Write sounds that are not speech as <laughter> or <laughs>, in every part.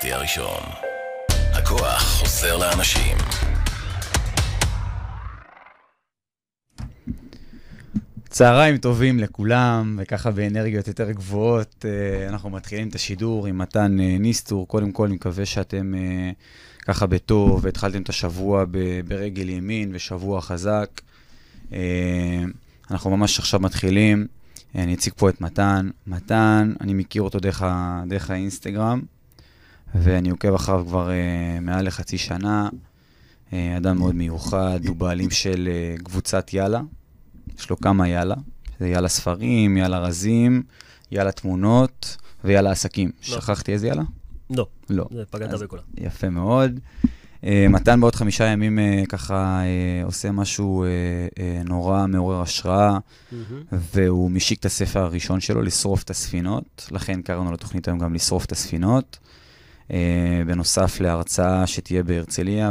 הפארטי הראשון. הכוח חוזר לאנשים. צהריים טובים לכולם, וככה באנרגיות יותר גבוהות, אה, אנחנו מתחילים את השידור עם מתן אה, ניסטור. קודם כל, אני מקווה שאתם אה, ככה בטוב, והתחלתם את השבוע ברגל ימין ושבוע חזק. אנחנו ממש עכשיו מתחילים. אני אציג פה את מתן. מתן, אני מכיר אותו דרך, דרך האינסטגרם, ואני עוקב אחריו כבר מעל לחצי שנה. אדם מאוד מיוחד, הוא בעלים של קבוצת יאללה. יש לו כמה יאללה, זה יאללה ספרים, יאללה רזים, יאללה תמונות ויאללה עסקים. לא. שכחתי איזה יאללה? לא. לא. זה פגעת בכולם. יפה מאוד. Uh, מתן בעוד חמישה ימים uh, ככה uh, עושה משהו uh, uh, נורא מעורר השראה, mm-hmm. והוא משיק את הספר הראשון שלו, לשרוף את הספינות. לכן קראנו לתוכנית היום גם לשרוף את הספינות. Uh, בנוסף להרצאה שתהיה בהרצליה,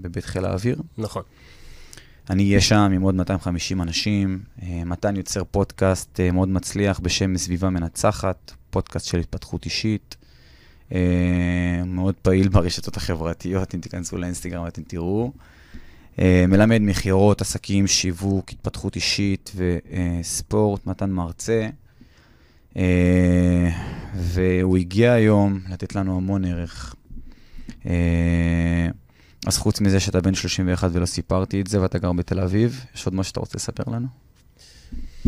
בבית חיל האוויר. נכון. אני אהיה שם עם עוד 250 אנשים. אה, מתן יוצר פודקאסט אה, מאוד מצליח בשם סביבה מנצחת, פודקאסט של התפתחות אישית. אה, מאוד פעיל ברשתות החברתיות, אם תיכנסו לאינסטגרם אתם תראו. מלמד מכירות, עסקים, שיווק, התפתחות אישית וספורט, מתן מרצה. והוא הגיע היום לתת לנו המון ערך. אז חוץ מזה שאתה בן 31 ולא סיפרתי את זה, ואתה גר בתל אביב, יש עוד משהו שאתה רוצה לספר לנו?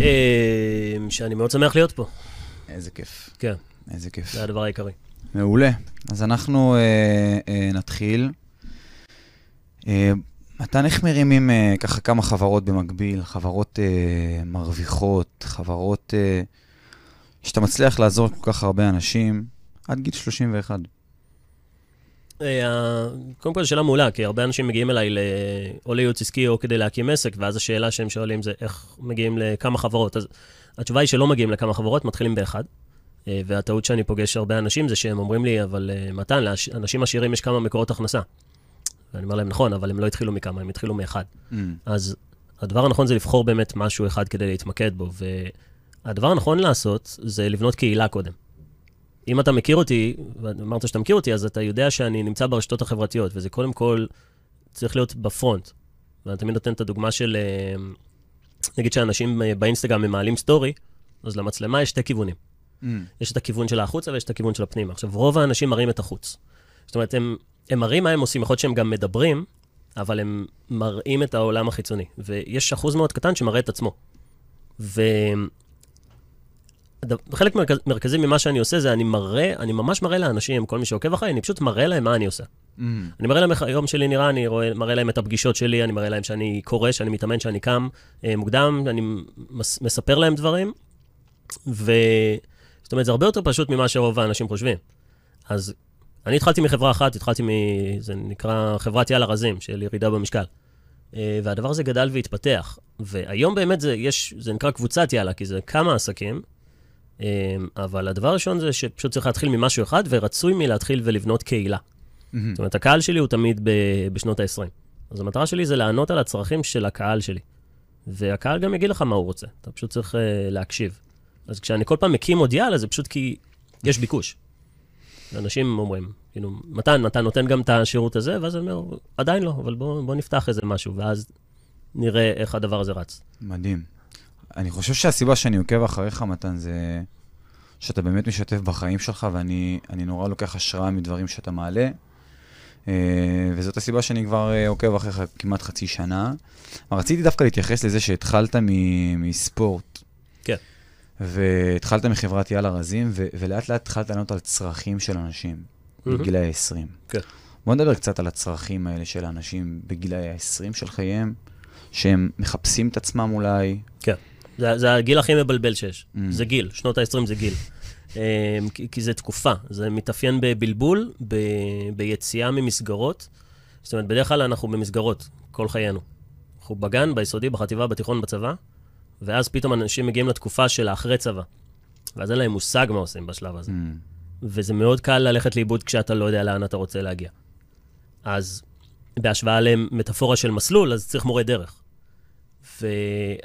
אה, שאני מאוד שמח להיות פה. איזה כיף. כן. איזה כיף. זה הדבר העיקרי. מעולה. אז אנחנו אה, אה, נתחיל. אה, מתן, איך מרימים אה, ככה כמה חברות במקביל, חברות אה, מרוויחות, חברות אה, שאתה מצליח לעזור כל כך הרבה אנשים עד גיל 31? אה, קודם כל, זו שאלה מעולה, כי הרבה אנשים מגיעים אליי או לייעוץ עסקי או כדי להקים עסק, ואז השאלה שהם שואלים זה איך מגיעים לכמה חברות. אז התשובה היא שלא מגיעים לכמה חברות, מתחילים באחד. אה, והטעות שאני פוגש הרבה אנשים זה שהם אומרים לי, אבל אה, מתן, לאנשים עשירים יש כמה מקורות הכנסה. ואני אומר להם, נכון, אבל הם לא התחילו מכמה, הם התחילו מאחד. Mm. אז הדבר הנכון זה לבחור באמת משהו אחד כדי להתמקד בו, והדבר הנכון לעשות זה לבנות קהילה קודם. אם אתה מכיר אותי, ואמרת שאתה מכיר אותי, אז אתה יודע שאני נמצא ברשתות החברתיות, וזה קודם כל צריך להיות בפרונט. ואני תמיד נותן את הדוגמה של, אה, נגיד שאנשים אה, באינסטגרם ממעלים סטורי, אז למצלמה יש שתי כיוונים. Mm. יש את הכיוון של החוצה ויש את הכיוון של הפנימה. עכשיו, רוב האנשים מראים את החוץ. זאת אומרת, הם, הם מראים מה הם עושים, יכול להיות שהם גם מדברים, אבל הם מראים את העולם החיצוני. ויש אחוז מאוד קטן שמראה את עצמו. ו... חלק מרכז, מרכזי ממה שאני עושה זה אני מראה, אני ממש מראה לאנשים, כל מי שעוקב אחריי, אני פשוט מראה להם מה אני עושה. Mm. אני מראה להם איך היום שלי נראה, אני רואה, מראה להם את הפגישות שלי, אני מראה להם שאני קורא, שאני מתאמן, שאני קם אה, מוקדם, אני מס, מספר להם דברים, ו... זאת אומרת, זה הרבה יותר פשוט ממה שרוב האנשים חושבים. אז אני התחלתי מחברה אחת, התחלתי מ... זה נקרא חברת יאללה רזים, של ירידה במשקל. אה, והדבר הזה גדל והתפתח. והיום באמת זה, יש, זה נקרא קבוצת יאללה, כי זה כמה עסקים, אבל הדבר הראשון זה שפשוט צריך להתחיל ממשהו אחד, ורצוי מלהתחיל ולבנות קהילה. Mm-hmm. זאת אומרת, הקהל שלי הוא תמיד ב- בשנות ה-20. אז המטרה שלי זה לענות על הצרכים של הקהל שלי. והקהל גם יגיד לך מה הוא רוצה, אתה פשוט צריך uh, להקשיב. אז כשאני כל פעם מקים עוד יאללה, זה פשוט כי יש ביקוש. אנשים אומרים, כאילו, מתן, אתה נותן גם את השירות הזה? ואז אני אומר, עדיין לא, אבל בוא, בוא נפתח איזה משהו, ואז נראה איך הדבר הזה רץ. מדהים. אני חושב שהסיבה שאני עוקב אחריך, מתן, זה שאתה באמת משתף בחיים שלך, ואני נורא לוקח השראה מדברים שאתה מעלה. Uh, וזאת הסיבה שאני כבר uh, עוקב אחריך כמעט חצי שנה. רציתי דווקא להתייחס לזה שהתחלת מספורט. כן. והתחלת מחברת יאללה רזים, ו- ולאט לאט התחלת לענות על צרכים של אנשים mm-hmm. בגילאי ה-20. כן. בוא נדבר קצת על הצרכים האלה של האנשים בגילאי ה-20 של חייהם, שהם מחפשים את עצמם אולי. כן. זה, זה הגיל הכי מבלבל שיש. Mm. זה גיל, שנות ה-20 זה גיל. Um, <laughs> כי, כי זה תקופה, זה מתאפיין בבלבול, ב, ביציאה ממסגרות. זאת אומרת, בדרך כלל אנחנו במסגרות כל חיינו. אנחנו בגן, ביסודי, בחטיבה, בתיכון, בצבא, ואז פתאום אנשים מגיעים לתקופה של האחרי צבא. ואז אין להם מושג מה עושים בשלב הזה. Mm. וזה מאוד קל ללכת לאיבוד כשאתה לא יודע לאן אתה רוצה להגיע. אז בהשוואה למטאפורה של מסלול, אז צריך מורה דרך. ו...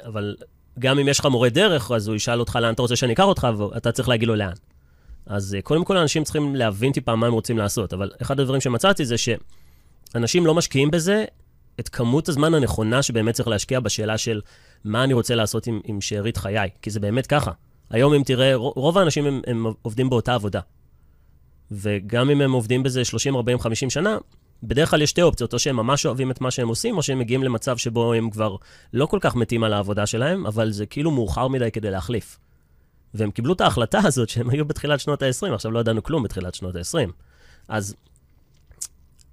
אבל גם אם יש לך מורה דרך, אז הוא ישאל אותך לאן אתה רוצה שאני אקח אותך, ואתה צריך להגיד לו לאן. אז אה, קודם כל אנשים צריכים להבין טיפה מה הם רוצים לעשות, אבל אחד הדברים שמצאתי זה שאנשים לא משקיעים בזה את כמות הזמן הנכונה שבאמת צריך להשקיע בשאלה של מה אני רוצה לעשות עם, עם שארית חיי, כי זה באמת ככה. היום אם תראה, רוב האנשים הם, הם עובדים באותה עבודה. וגם אם הם עובדים בזה 30, 40, 50 שנה, בדרך כלל יש שתי אופציות, או שהם ממש אוהבים את מה שהם עושים, או שהם מגיעים למצב שבו הם כבר לא כל כך מתים על העבודה שלהם, אבל זה כאילו מאוחר מדי כדי להחליף. והם קיבלו את ההחלטה <laughs> הזאת שהם היו בתחילת שנות ה-20, עכשיו לא ידענו כלום בתחילת שנות ה-20. אז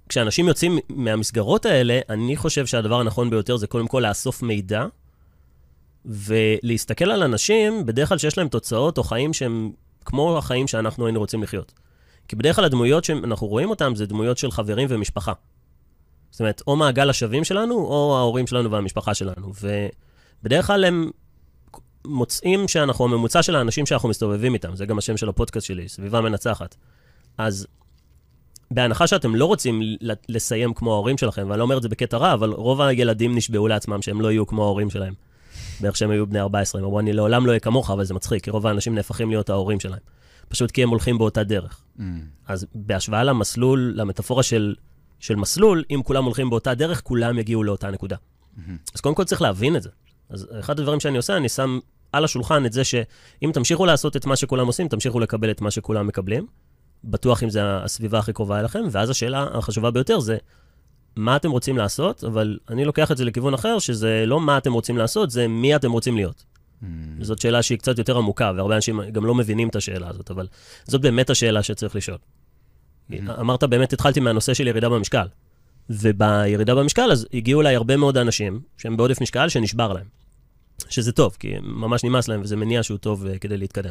כשאנשים יוצאים מהמסגרות האלה, אני חושב שהדבר הנכון ביותר זה קודם כל לאסוף מידע, ולהסתכל על אנשים, בדרך כלל שיש להם תוצאות או חיים שהם כמו החיים שאנחנו היינו רוצים לחיות. כי בדרך כלל הדמויות שאנחנו רואים אותן זה דמויות של חברים ומשפחה. זאת אומרת, או מעגל השווים שלנו, או ההורים שלנו והמשפחה שלנו. ובדרך כלל הם מוצאים שאנחנו הממוצע של האנשים שאנחנו מסתובבים איתם, זה גם השם של הפודקאסט שלי, סביבה מנצחת. אז בהנחה שאתם לא רוצים לסיים כמו ההורים שלכם, ואני לא אומר את זה בקטע רע, אבל רוב הילדים נשבעו לעצמם שהם לא יהיו כמו ההורים שלהם. בערך שהם היו בני 14, הם אמרו, אני לעולם לא אהיה כמוך, אבל זה מצחיק, כי רוב האנשים נהפכים להיות ההורים שלהם. פשוט כי הם הולכים באותה דרך. Mm. אז בהשוואה למסלול, למטאפורה של, של מסלול, אם כולם הולכים באותה דרך, כולם יגיעו לאותה נקודה. Mm-hmm. אז קודם כל צריך להבין את זה. אז אחד הדברים שאני עושה, אני שם על השולחן את זה שאם תמשיכו לעשות את מה שכולם עושים, תמשיכו לקבל את מה שכולם מקבלים. בטוח אם זה הסביבה הכי קרובה אליכם, ואז השאלה החשובה ביותר זה, מה אתם רוצים לעשות, אבל אני לוקח את זה לכיוון אחר, שזה לא מה אתם רוצים לעשות, זה מי אתם רוצים להיות. Mm. זאת שאלה שהיא קצת יותר עמוקה, והרבה אנשים גם לא מבינים את השאלה הזאת, אבל זאת באמת השאלה שצריך לשאול. Mm. אמרת, באמת התחלתי מהנושא של ירידה במשקל. ובירידה במשקל, אז הגיעו אליי הרבה מאוד אנשים שהם בעודף משקל שנשבר להם. שזה טוב, כי ממש נמאס להם, וזה מניע שהוא טוב uh, כדי להתקדם.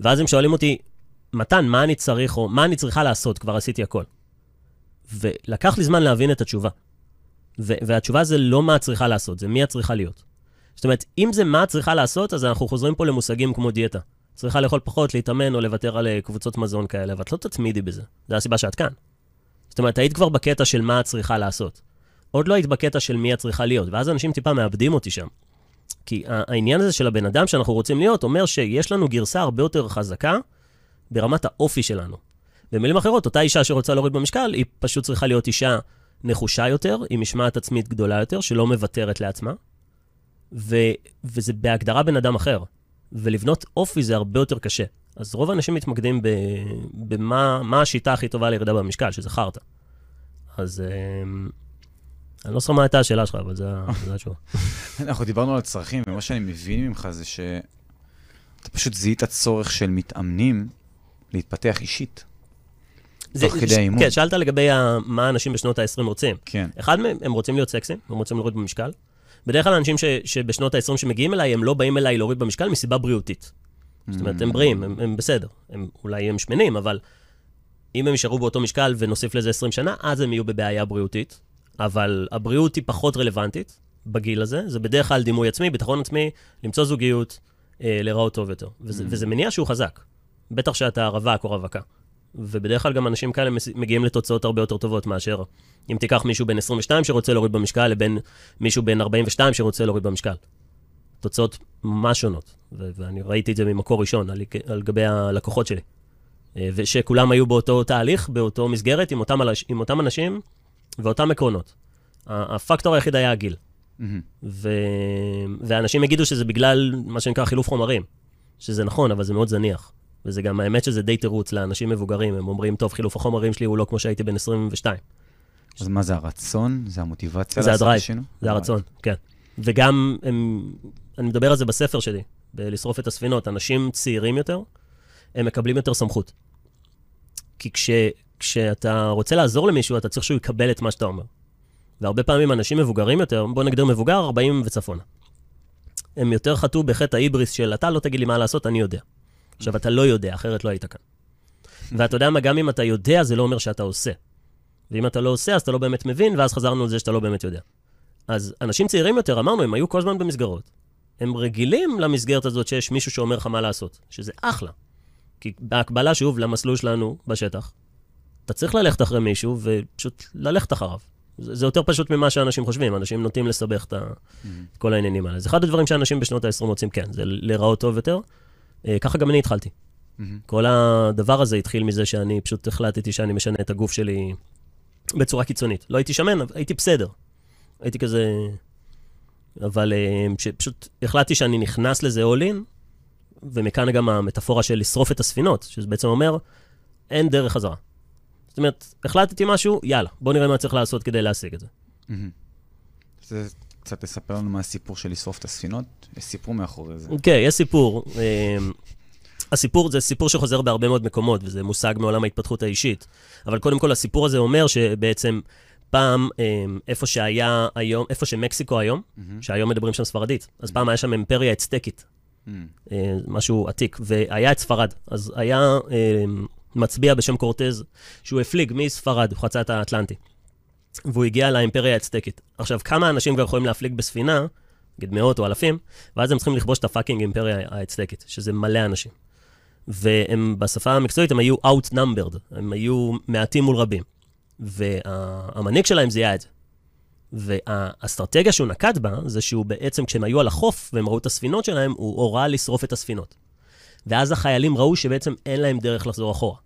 ואז הם שואלים אותי, מתן, מה אני צריך, או מה אני צריכה לעשות? כבר עשיתי הכל. ולקח לי זמן להבין את התשובה. והתשובה זה לא מה את צריכה לעשות, זה מי את צריכה להיות. זאת אומרת, אם זה מה את צריכה לעשות, אז אנחנו חוזרים פה למושגים כמו דיאטה. צריכה לאכול פחות, להתאמן או לוותר על אה, קבוצות מזון כאלה, ואת לא תתמידי בזה. זו הסיבה שאת כאן. זאת אומרת, היית כבר בקטע של מה את צריכה לעשות. עוד לא היית בקטע של מי את צריכה להיות, ואז אנשים טיפה מאבדים אותי שם. כי העניין הזה של הבן אדם שאנחנו רוצים להיות, אומר שיש לנו גרסה הרבה יותר חזקה ברמת האופי שלנו. במילים אחרות, אותה אישה שרוצה להוריד במשקל, היא פשוט צריכה להיות אישה נחושה יותר, עם משמעת עצמית גדולה יותר, שלא מוותרת לעצמה, ו, וזה בהגדרה בן אדם אחר. ולבנות אופי זה הרבה יותר קשה. אז רוב האנשים מתמקדים במה השיטה הכי טובה לירידה במשקל, שזה חרטא. אז אה, אני לא זוכר מה הייתה השאלה שלך, אבל זה התשובה. <laughs> אנחנו דיברנו על הצרכים, ומה שאני מבין ממך זה שאתה פשוט זיהית צורך של מתאמנים להתפתח אישית. תוך כדי האימון. כן, שאלת לגבי מה האנשים בשנות ה-20 רוצים. כן. אחד מהם, הם רוצים להיות סקסים, הם רוצים להוריד במשקל. בדרך כלל אנשים ש, שבשנות ה-20 שמגיעים אליי, הם לא באים אליי להוריד במשקל מסיבה בריאותית. זאת אומרת, הם בריאים, הם, הם בסדר. הם, אולי הם שמנים, אבל אם הם יישארו באותו משקל ונוסיף לזה 20 שנה, אז הם יהיו בבעיה בריאותית. אבל הבריאות היא פחות רלוונטית בגיל הזה. זה בדרך כלל דימוי עצמי, ביטחון עצמי, למצוא זוגיות, אה, להיראות טוב יותר. וזה, mm. וזה מניע שהוא חזק. בטח שאתה רווק או רווקה. ובדרך כלל גם אנשים כאלה מגיעים לתוצאות הרבה יותר טובות מאשר אם תיקח מישהו בן 22 שרוצה להוריד במשקל לבין מישהו בן 42 שרוצה להוריד במשקל. תוצאות ממש שונות, ו- ואני ראיתי את זה ממקור ראשון על, על גבי הלקוחות שלי. אה, ושכולם היו באותו תהליך, באותו מסגרת, עם אותם, עם אותם אנשים ואותם עקרונות. הפקטור היחיד היה הגיל. Mm-hmm. ו... ואנשים יגידו שזה בגלל מה שנקרא חילוף חומרים, שזה נכון, אבל זה מאוד זניח. וזה גם, האמת שזה די תירוץ לאנשים מבוגרים, הם אומרים, טוב, חילוף החומרים שלי הוא לא כמו שהייתי בן 22. אז מה זה הרצון? זה המוטיבציה? זה הדרייב, זה הרצון, כן. וגם, הם, אני מדבר על זה בספר שלי, בלשרוף את הספינות, אנשים צעירים יותר, הם מקבלים יותר סמכות. כי כש, כשאתה רוצה לעזור למישהו, אתה צריך שהוא יקבל את מה שאתה אומר. והרבה פעמים אנשים מבוגרים יותר, בוא נגדיר מבוגר, 40 וצפונה. הם יותר חטאו בחטא ההיבריס של אתה לא תגיד לי מה לעשות, אני יודע. עכשיו, אתה לא יודע, אחרת לא היית כאן. ואתה יודע מה, גם אם אתה יודע, זה לא אומר שאתה עושה. ואם אתה לא עושה, אז אתה לא באמת מבין, ואז חזרנו לזה שאתה לא באמת יודע. אז אנשים צעירים יותר, אמרנו, הם היו כל הזמן במסגרות. הם רגילים למסגרת הזאת שיש מישהו שאומר לך מה לעשות, שזה אחלה. כי בהקבלה, שוב, למסלול שלנו בשטח, אתה צריך ללכת אחרי מישהו ופשוט ללכת אחריו. זה, זה יותר פשוט ממה שאנשים חושבים, אנשים נוטים לסבך את mm-hmm. כל העניינים האלה. זה אחד הדברים שאנשים בשנות ה-20 רוצים, כן, זה להיראות טוב יותר. אה, ככה גם אני התחלתי. מהמם. כל הדבר הזה התחיל מזה שאני פשוט החלטתי שאני משנה את הגוף שלי בצורה קיצונית. לא הייתי שמן, הייתי בסדר. הייתי כזה... אבל אה, פשוט החלטתי שאני נכנס לזה all in, ומכאן גם המטאפורה של לשרוף את הספינות, שזה בעצם אומר, אין דרך חזרה. זאת אומרת, החלטתי משהו, יאללה, בוא נראה מה צריך לעשות כדי להשיג את זה. מהמם. זה קצת תספר לנו מה הסיפור של לשרוף את הספינות? יש סיפור מאחורי זה. אוקיי, יש סיפור. הסיפור זה סיפור שחוזר בהרבה מאוד מקומות, וזה מושג מעולם ההתפתחות האישית. אבל קודם כל, הסיפור הזה אומר שבעצם פעם, אה, איפה שהיה היום, איפה שמקסיקו היום, מהמם. שהיום מדברים שם ספרדית, אז פעם היה שם אימפריה אצטקית. אה, משהו עתיק, והיה את ספרד. אז היה אה, מצביע בשם קורטז, שהוא הפליג מספרד, הוא חצה את האטלנטי, והוא הגיע לאימפריה האצטקית. עכשיו, כמה אנשים כבר יכולים להפליג בספינה, נגיד מאות או אלפים, ואז הם צריכים לכבוש את הפאקינג אימפריה האצטקית, שזה מלא אנשים. והם, בשפה המקצועית, הם היו outnumbered, הם היו מעטים מול רבים. והמנהיג שלהם זיהה את זה. והאסטרטגיה שהוא נקט בה, זה שהוא בעצם, כשהם היו על החוף והם ראו את הספינות שלהם, הוא הורה לשרוף את הספינות. ואז החיילים ראו שבעצם אין להם דרך לחזור אחורה.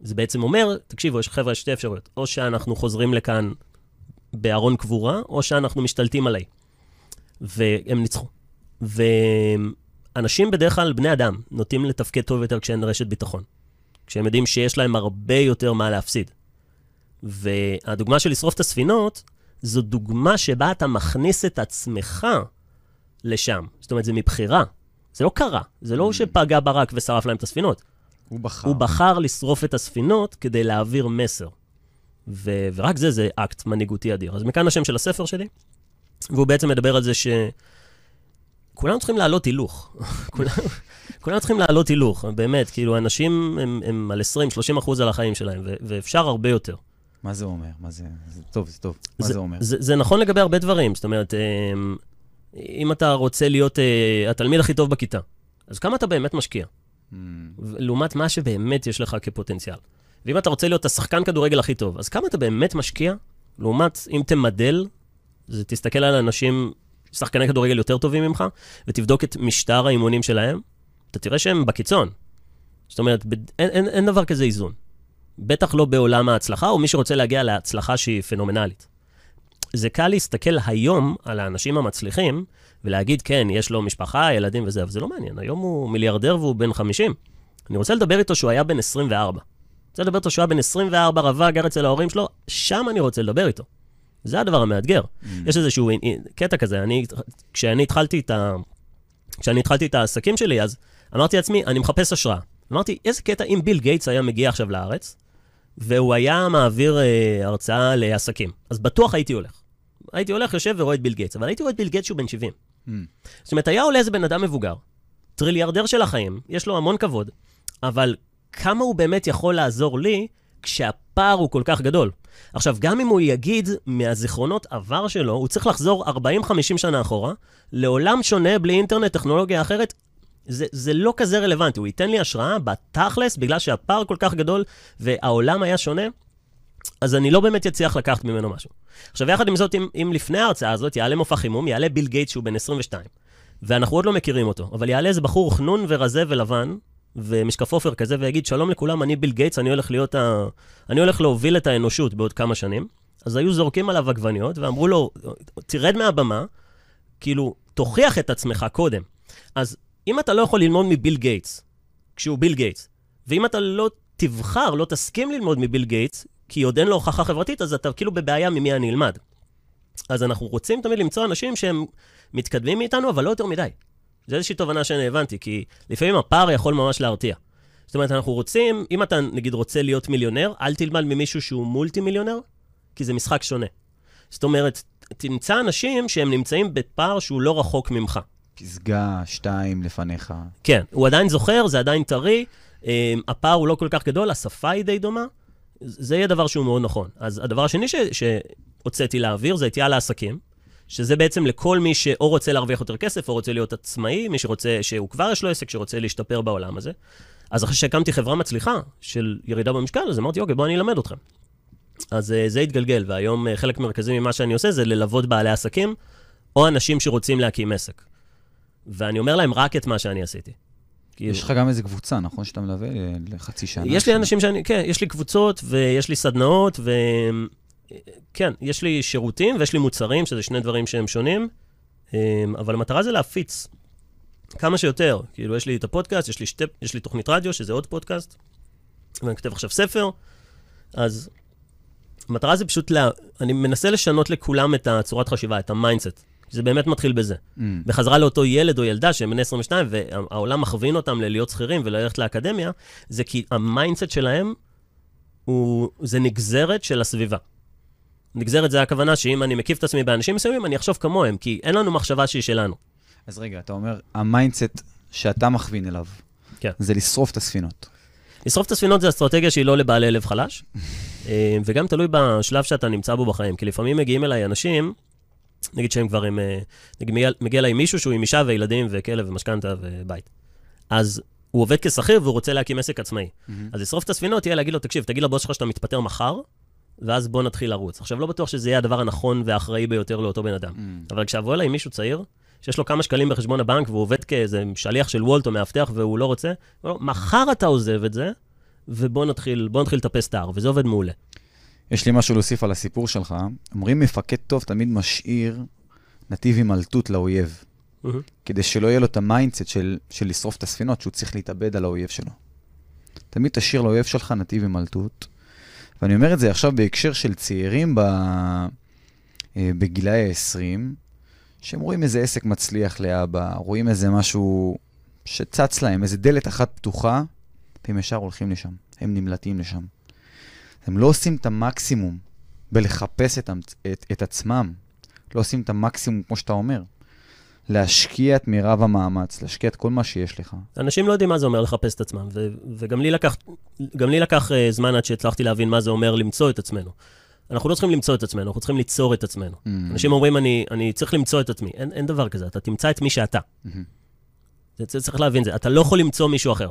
זה בעצם אומר, תקשיבו, יש חבר'ה, שתי אפשרויות. או שאנחנו חוזרים לכאן בארון קבורה, או שאנחנו משתלטים עליי. והם ניצחו. ואנשים בדרך כלל, בני אדם, נוטים לתפקד טוב יותר כשאין רשת ביטחון. כשהם יודעים שיש להם הרבה יותר מה להפסיד. והדוגמה של לשרוף את הספינות, זו דוגמה שבה אתה מכניס את עצמך לשם. זאת אומרת, זה מבחירה. זה לא קרה. זה לא שפגע ברק ושרף להם את הספינות. הוא בחר. הוא בחר לשרוף את הספינות כדי להעביר מסר. ו- ורק זה, זה אקט מנהיגותי אדיר. אז מכאן השם של הספר שלי, והוא בעצם מדבר על זה ש... כולנו צריכים לעלות הילוך. <laughs> כולנו, צריכים לעלות הילוך, באמת. כאילו, אנשים הם, הם על 20-30 אחוז על החיים שלהם, ו- ואפשר הרבה יותר. מה זה אומר? מה זה... זה טוב, זה טוב. מה זה, זה אומר? זה, זה נכון לגבי הרבה דברים. זאת אומרת, אמ, אם אתה רוצה להיות אה, התלמיד הכי טוב בכיתה, אז כמה אתה באמת משקיע? מהמם. לעומת מה שבאמת יש לך כפוטנציאל. ואם אתה רוצה להיות השחקן כדורגל הכי טוב, אז כמה אתה באמת משקיע? לעומת אם תמדל, זה תסתכל על אנשים, שחקני כדורגל יותר טובים ממך, ותבדוק את משטר האימונים שלהם, אתה תראה שהם בקיצון. זאת אומרת, ב- אין, אין, אין דבר כזה איזון. בטח לא בעולם ההצלחה, או מי שרוצה להגיע להצלחה שהיא פנומנלית. זה קל להסתכל היום על האנשים המצליחים, ולהגיד, כן, יש לו משפחה, ילדים וזה, אבל זה לא מעניין. היום הוא מיליארדר והוא בן 50. אני רוצה לדבר איתו שהוא היה בן 24. רוצה לדבר איתו שהוא היה בן 24, רווק, גר אצל ההורים שלו, שם אני רוצה לדבר איתו. זה הדבר המאתגר. יש איזשהו קטע כזה, אני, כשאני התחלתי את ה... כשאני התחלתי את העסקים שלי, אז אמרתי לעצמי, אני מחפש השראה. אמרתי, איזה קטע אם ביל גייטס היה מגיע עכשיו לארץ, והוא היה מעביר אה, הרצאה לעסקים, אז בטוח הייתי הולך. הייתי הולך, יושב ורואה את ביל גייטס, אבל הייתי רואה את ביל גייטס שהוא בן 70. מהמם. זאת אומרת, היה עולה איזה בן אדם מבוגר, טריליארדר של החיים, יש לו המון כבוד, אבל כמה הוא באמת יכול לעזור לי כשהפער הוא כל כך גדול? עכשיו, גם אם הוא יגיד מהזיכרונות עבר שלו, הוא צריך לחזור 40-50 שנה אחורה, לעולם שונה, בלי אינטרנט, טכנולוגיה אחרת. זה, זה לא כזה רלוונטי, הוא ייתן לי השראה בתכלס, בגלל שהפער כל כך גדול והעולם היה שונה, אז אני לא באמת אצליח לקחת ממנו משהו. עכשיו, יחד עם זאת, אם, אם לפני ההרצאה הזאת יעלה מופע חימום, יעלה ביל גייטס שהוא בן 22, ואנחנו עוד לא מכירים אותו, אבל יעלה איזה בחור חנון ורזה ולבן, ומשקף עופר כזה, ויגיד, שלום לכולם, אני ביל גייטס, אני הולך להיות ה... אני הולך להוביל את האנושות בעוד כמה שנים. אז היו זורקים עליו עגבניות, ואמרו לו, תרד מהבמה, כאילו, תוכיח את עצמך קודם. אז אם אתה לא יכול ללמוד מביל גייטס, כשהוא ביל גייטס, ואם אתה לא תבחר, לא תסכים ללמוד מביל גייטס, כי עוד אין לו הוכחה חברתית, אז אתה כאילו בבעיה ממי אני אלמד. אז אנחנו רוצים תמיד למצוא אנשים שהם מתקדמים מאיתנו, אבל לא יותר מדי. זו איזושהי תובנה שאני הבנתי, כי לפעמים הפער יכול ממש להרתיע. זאת אומרת, אנחנו רוצים, אם אתה נגיד רוצה להיות מיליונר, אל תלמד ממישהו שהוא מולטי מיליונר, כי זה משחק שונה. זאת אומרת, תמצא אנשים שהם נמצאים בפער שהוא לא רחוק ממך. פסגה, שתיים לפניך. כן, הוא עדיין זוכר, זה עדיין טרי, אה, הפער הוא לא כל כך גדול, השפה היא די דומה, זה יהיה דבר שהוא מאוד נכון. אז הדבר השני שהוצאתי לאוויר זה יציאה לעסקים, שזה בעצם לכל מי שאו רוצה להרוויח יותר כסף, או רוצה להיות עצמאי, מי שרוצה, שהוא כבר יש לו עסק, שרוצה להשתפר בעולם הזה. אז אחרי שהקמתי חברה מצליחה של ירידה במשקל, אז אמרתי, אוקיי, בואו אני אלמד אתכם. אז אה, זה התגלגל, והיום אה, חלק מרכזי ממה שאני עושה זה ללוות בעלי עסקים, או אנשים שרוצים להקים עסק. ואני אומר להם רק את מה שאני עשיתי. כאילו, יש לך גם איזה קבוצה, נכון? שאתה מלווה לחצי שנה. יש לי אנשים שאני, כן, יש לי קבוצות ויש לי סדנאות, ו... כן, יש לי שירותים ויש לי מוצרים, שזה שני דברים שהם שונים, אמ, אבל המטרה זה להפיץ כמה שיותר. כאילו, יש לי את הפודקאסט, יש לי, שתי, יש לי תוכנית רדיו, שזה עוד פודקאסט, ואני כותב עכשיו ספר, אז המטרה זה פשוט, לה... אני מנסה לשנות לכולם את הצורת חשיבה, את ה mindset. זה באמת מתחיל בזה. ממ. בחזרה לאותו ילד או ילדה שהם בני 22, והעולם מכווין אותם ללהיות שכירים וללכת לאקדמיה, זה כי ה mindset שלהם הוא, זה נגזרת של הסביבה. נגזרת זה הכוונה שאם אני מקיף את עצמי באנשים מסוימים, אני אחשוב כמוהם, כי אין לנו מחשבה שהיא שלנו. אז רגע, אתה אומר, ה mindset שאתה מכווין אליו, כן. זה לשרוף את הספינות. לשרוף את הספינות זה אסטרטגיה שהיא לא לבעלי לב חלש, אה, וגם תלוי בשלב שאתה נמצא בו בחיים, כי לפעמים מגיעים אליי אנשים, נגיד שהם כבר עם, אה, נגיד מגיע, מגיע אליי מישהו שהוא עם אישה וילדים וכלב ומשכנתה ובית. אז הוא עובד כשכיר והוא רוצה להקים עסק עצמאי. אז לשרוף את הספינות תהיה להגיד לו, תקשיב, תגיד לבוס שלך שאתה מתפטר מחר, ואז בוא נתחיל לרוץ. עכשיו, לא בטוח שזה יהיה הדבר הנכון והאחראי ביותר לאותו בן אדם. Mm. אבל כשיבוא אליי מישהו צעיר, שיש לו כמה שקלים בחשבון הבנק והוא עובד כאיזה שליח של וולט או מאבטח והוא לא רוצה, הוא אומר, מחר אתה עוזב את זה, ובוא נתחיל, נתחיל לטפס את ההר, וזה עובד מעולה. יש לי משהו להוסיף על הסיפור שלך. אומרים מפקד טוב תמיד משאיר נתיב הימלטות לאויב. כדי שלא יהיה לו את ה mindset של, של לשרוף את הספינות, שהוא צריך להתאבד על האויב שלו. תמיד תשאיר לאויב שלך נתיב הימלטות. ואני אומר את זה עכשיו בהקשר של צעירים ב... אה, בגילאי ה-20, שהם רואים איזה עסק מצליח לאבא, רואים איזה משהו שצץ להם, איזה דלת אחת פתוחה, והם ישר הולכים לשם, הם נמלטים לשם. הם לא עושים את המקסימום בלחפש את, את, את עצמם, לא עושים את המקסימום, כמו שאתה אומר. להשקיע את מירב המאמץ, להשקיע את כל מה שיש לך. אנשים לא יודעים מה זה אומר לחפש את עצמם, ו- וגם לי לקח, לי לקח uh, זמן עד שהצלחתי להבין מה זה אומר למצוא את עצמנו. אנחנו לא צריכים למצוא את עצמנו, אנחנו צריכים ליצור את עצמנו. Mm. אנשים אומרים, אני, אני צריך למצוא את עצמי. אין, אין דבר כזה, אתה תמצא את מי שאתה. זה, זה צריך להבין זה. אתה לא יכול למצוא מישהו אחר.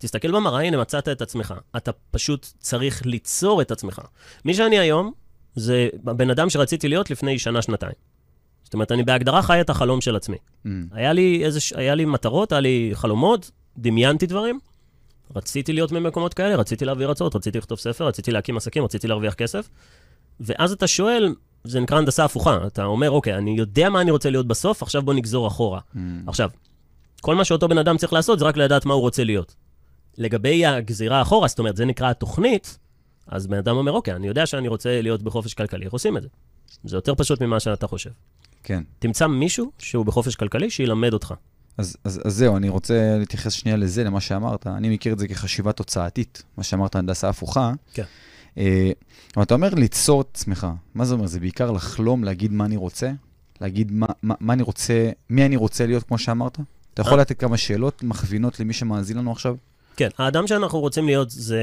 תסתכל במראה, הנה, מצאת את עצמך. אתה פשוט צריך ליצור את עצמך. מי שאני היום, זה הבן אדם שרציתי להיות לפני שנה-שנתיים. זאת אומרת, אני בהגדרה חי את החלום של עצמי. Mm. היה לי, איזה, היה לי מטרות, היה לי חלומות, דמיינתי דברים. רציתי להיות במקומות כאלה, רציתי להביא רצות, רציתי לכתוב ספר, רציתי להקים עסקים, רציתי להרוויח כסף. ואז אתה שואל, זה נקרא הנדסה הפוכה. אתה אומר, אוקיי, אני יודע מה אני רוצה להיות בסוף, עכשיו בוא נגזור אחורה. Mm. עכשיו, כל מה שאותו בן אדם צריך לעשות זה רק לדעת מה הוא רוצה להיות. לגבי הגזירה אחורה, זאת אומרת, זה נקרא התוכנית, אז בן אדם אומר, אוקיי, אני יודע שאני רוצה להיות בחופש כלכלי, איך עושים את זה? זה יותר פשוט ממה שאתה חושב. כן. תמצא מישהו שהוא בחופש כלכלי, שילמד אותך. אז, אז, אז זהו, אני רוצה להתייחס שנייה לזה, למה שאמרת. אני מכיר את זה כחשיבה תוצאתית, מה שאמרת, הנדסה הפוכה. כן. אה, אבל אתה אומר ליצור את עצמך. מה זה אומר? זה בעיקר לחלום, להגיד מה אני רוצה, להגיד מה, מה, מה אני רוצה, מי אני רוצה להיות, כמו שאמרת? אתה יכול אה. לתת כמה שאלות מכווינות למי שמאזין לנו עכשיו? כן, האדם שאנחנו רוצים להיות זה...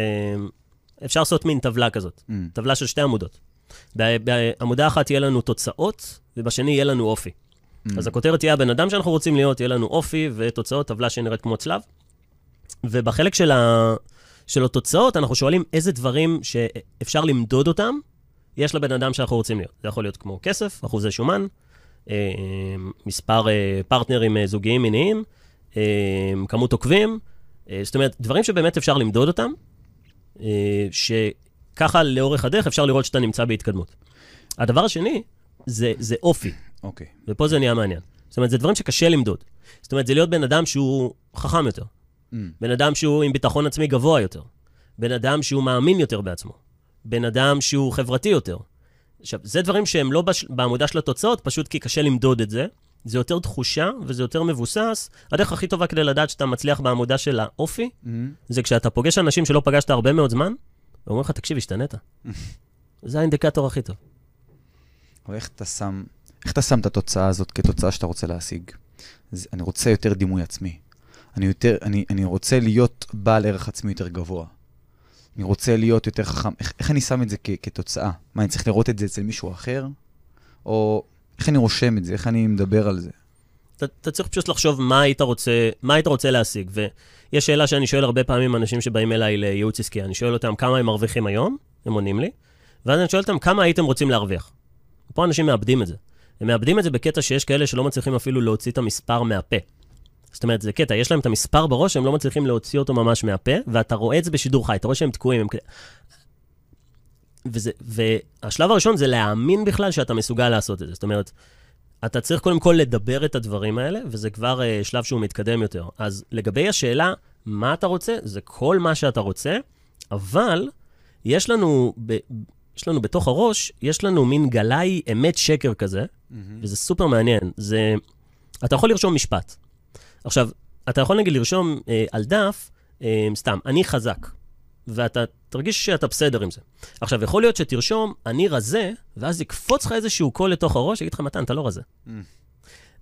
אפשר לעשות מין טבלה כזאת, Mm. טבלה של שתי עמודות. בעמודה אחת יהיה לנו תוצאות, ובשני יהיה לנו אופי. Mm. אז הכותרת תהיה הבן אדם שאנחנו רוצים להיות, יהיה לנו אופי ותוצאות, טבלה שנראית כמו צלב. ובחלק של, ה... של התוצאות, אנחנו שואלים איזה דברים שאפשר למדוד אותם, יש לבן אדם שאנחנו רוצים להיות. זה יכול להיות כמו כסף, אחוזי שומן, אה, מספר אה, פרטנרים אה, זוגיים מיניים, כמות עוקבים, זאת אומרת, דברים שבאמת אפשר למדוד אותם, אה, שככה לאורך הדרך אפשר לראות שאתה נמצא בהתקדמות. הדבר השני, זה, זה אופי. אוקיי. ופה זה נהיה מעניין. זאת אומרת, זה דברים שקשה למדוד. זאת אומרת, זה להיות בן אדם שהוא חכם יותר. Mm. בן אדם שהוא עם ביטחון עצמי גבוה יותר. בן אדם שהוא מאמין יותר בעצמו. בן אדם שהוא חברתי יותר. עכשיו, זה דברים שהם לא בש... בעמודה של התוצאות, פשוט כי קשה למדוד את זה. זה יותר תחושה וזה יותר מבוסס. הדרך הכי טובה כדי לדעת שאתה מצליח בעמודה של האופי, Mm. זה כשאתה פוגש אנשים שלא פגשת הרבה מאוד זמן, ואומרים לך, תקשיב, השתנית. <laughs> זה האינדיקטור הכי טוב. אבל איך אתה שם, איך אתה שם את התוצאה הזאת כתוצאה שאתה רוצה להשיג? אני רוצה יותר דימוי עצמי. אני, יותר, אני, אני רוצה להיות בעל ערך עצמי יותר גבוה. אני רוצה להיות יותר חכם. איך, איך אני שם את זה כ, כתוצאה? מה, אני צריך לראות את זה אצל מישהו אחר? או איך אני רושם את זה? איך אני מדבר על זה? אתה, צריך פשוט לחשוב מה היית רוצה, מה היית רוצה להשיג. ויש שאלה שאני שואל הרבה פעמים אנשים שבאים אליי לייעוץ עסקי. אני שואל אותם כמה הם מרוויחים היום, הם עונים לי, ואז אני שואל אותם כמה הייתם רוצים להרוויח. פה אנשים מאבדים את זה. הם מאבדים את זה בקטע שיש כאלה שלא מצליחים אפילו להוציא את המספר מהפה. זאת אומרת, זה קטע, יש להם את המספר בראש, הם לא מצליחים להוציא אותו ממש מהפה, ואתה רואה את זה בשידור חי, אתה רואה שהם תקועים. הם... וזה, והשלב הראשון זה להאמין בכלל שאתה מסוגל לעשות את זה. זאת אומרת, אתה צריך קודם כל לדבר את הדברים האלה, וזה כבר uh, שלב שהוא מתקדם יותר. אז לגבי השאלה, מה אתה רוצה? זה כל מה שאתה רוצה, אבל יש לנו, ב, יש לנו בתוך הראש, יש לנו מין גלאי אמת שקר כזה, mm-hmm. וזה סופר מעניין. זה, אתה יכול לרשום משפט. עכשיו, אתה יכול נגיד לרשום uh, על דף, uh, סתם, אני חזק. ואתה תרגיש שאתה בסדר עם זה. עכשיו, יכול להיות שתרשום, אני רזה, ואז יקפוץ לך איזשהו קול לתוך הראש, יגיד לך, מתן, אתה לא רזה. Mm.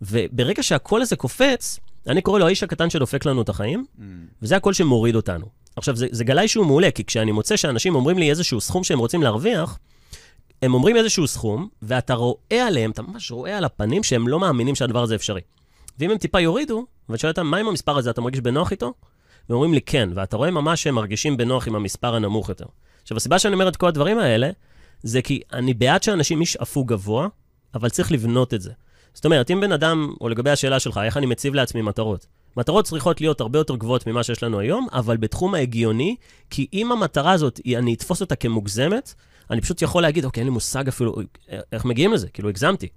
וברגע שהקול הזה קופץ, אני קורא לו האיש הקטן שדופק לנו את החיים, mm. וזה הקול שמוריד אותנו. עכשיו, זה, זה גלאי שהוא מעולה, כי כשאני מוצא שאנשים אומרים לי איזשהו סכום שהם רוצים להרוויח, הם אומרים איזשהו סכום, ואתה רואה עליהם, אתה ממש רואה על הפנים שהם לא מאמינים שהדבר הזה אפשרי. ואם הם טיפה יורידו, ואתה שואל אותם, מה עם המספר הזה, אתה מרגיש בנוח איתו? ואומרים לי כן, ואתה רואה ממש שהם מרגישים בנוח עם המספר הנמוך יותר. עכשיו, הסיבה שאני אומר את כל הדברים האלה, זה כי אני בעד שאנשים ישאפו גבוה, אבל צריך לבנות את זה. זאת אומרת, אם בן אדם, או לגבי השאלה שלך, איך אני מציב לעצמי מטרות? מטרות צריכות להיות הרבה יותר גבוהות ממה שיש לנו היום, אבל בתחום ההגיוני, כי אם המטרה הזאת, אני אתפוס אותה כמוגזמת, אני פשוט יכול להגיד, אוקיי, אין לי מושג אפילו איך מגיעים לזה, כאילו, הגזמתי.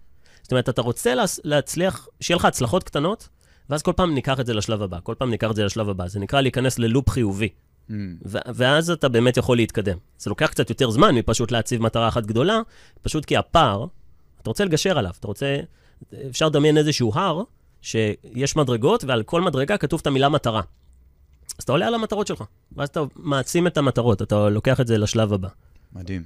זאת אומרת, אתה רוצה להצליח, שיהיה לך הצלחות קטנות, ואז כל פעם ניקח את זה לשלב הבא, כל פעם ניקח את זה לשלב הבא. זה נקרא להיכנס ללופ חיובי. Mm. ואז אתה באמת יכול להתקדם. זה לוקח קצת יותר זמן מפשוט להציב מטרה אחת גדולה, פשוט כי הפער, אתה רוצה לגשר עליו, אתה רוצה, אפשר לדמיין איזשהו הר, שיש מדרגות, ועל כל מדרגה כתוב את המילה מטרה. אז אתה עולה על המטרות שלך, ואז אתה מעצים את המטרות, אתה לוקח את זה לשלב הבא. מדהים.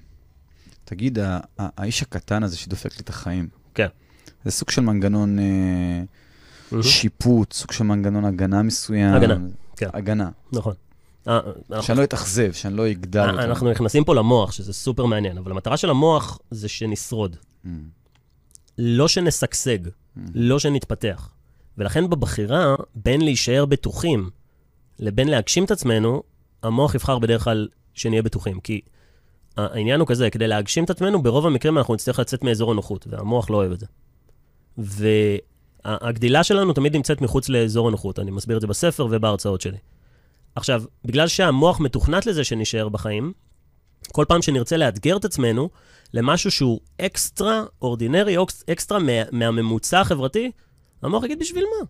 תגיד, האיש הקטן הזה שדופק לי את החיים, כן. זה סוג של מנגנון... אה... שיפוט, סוג של מנגנון הגנה מסוים. הגנה, כן. הגנה. נכון. אה, אה, שאני לא אתאכזב, שאני לא אגדל אה, יותר. אנחנו נכנסים פה למוח, שזה סופר מעניין, אבל המטרה של המוח זה שנשרוד. Mm. לא שנשגשג, mm. לא שנתפתח. ולכן בבחירה, בין להישאר בטוחים לבין להגשים את עצמנו, המוח יבחר בדרך כלל שנהיה בטוחים. כי העניין הוא כזה, כדי להגשים את עצמנו, ברוב המקרים אנחנו נצטרך לצאת מאזור הנוחות, והמוח לא אוהב את זה. הגדילה שלנו תמיד נמצאת מחוץ לאזור הנוחות, אני מסביר את זה בספר ובהרצאות שלי. עכשיו, בגלל שהמוח מתוכנת לזה שנשאר בחיים, כל פעם שנרצה לאתגר את עצמנו למשהו שהוא אקסטרה אורדינרי, אקסטרה מה, מהממוצע החברתי, המוח יגיד, בשביל מה?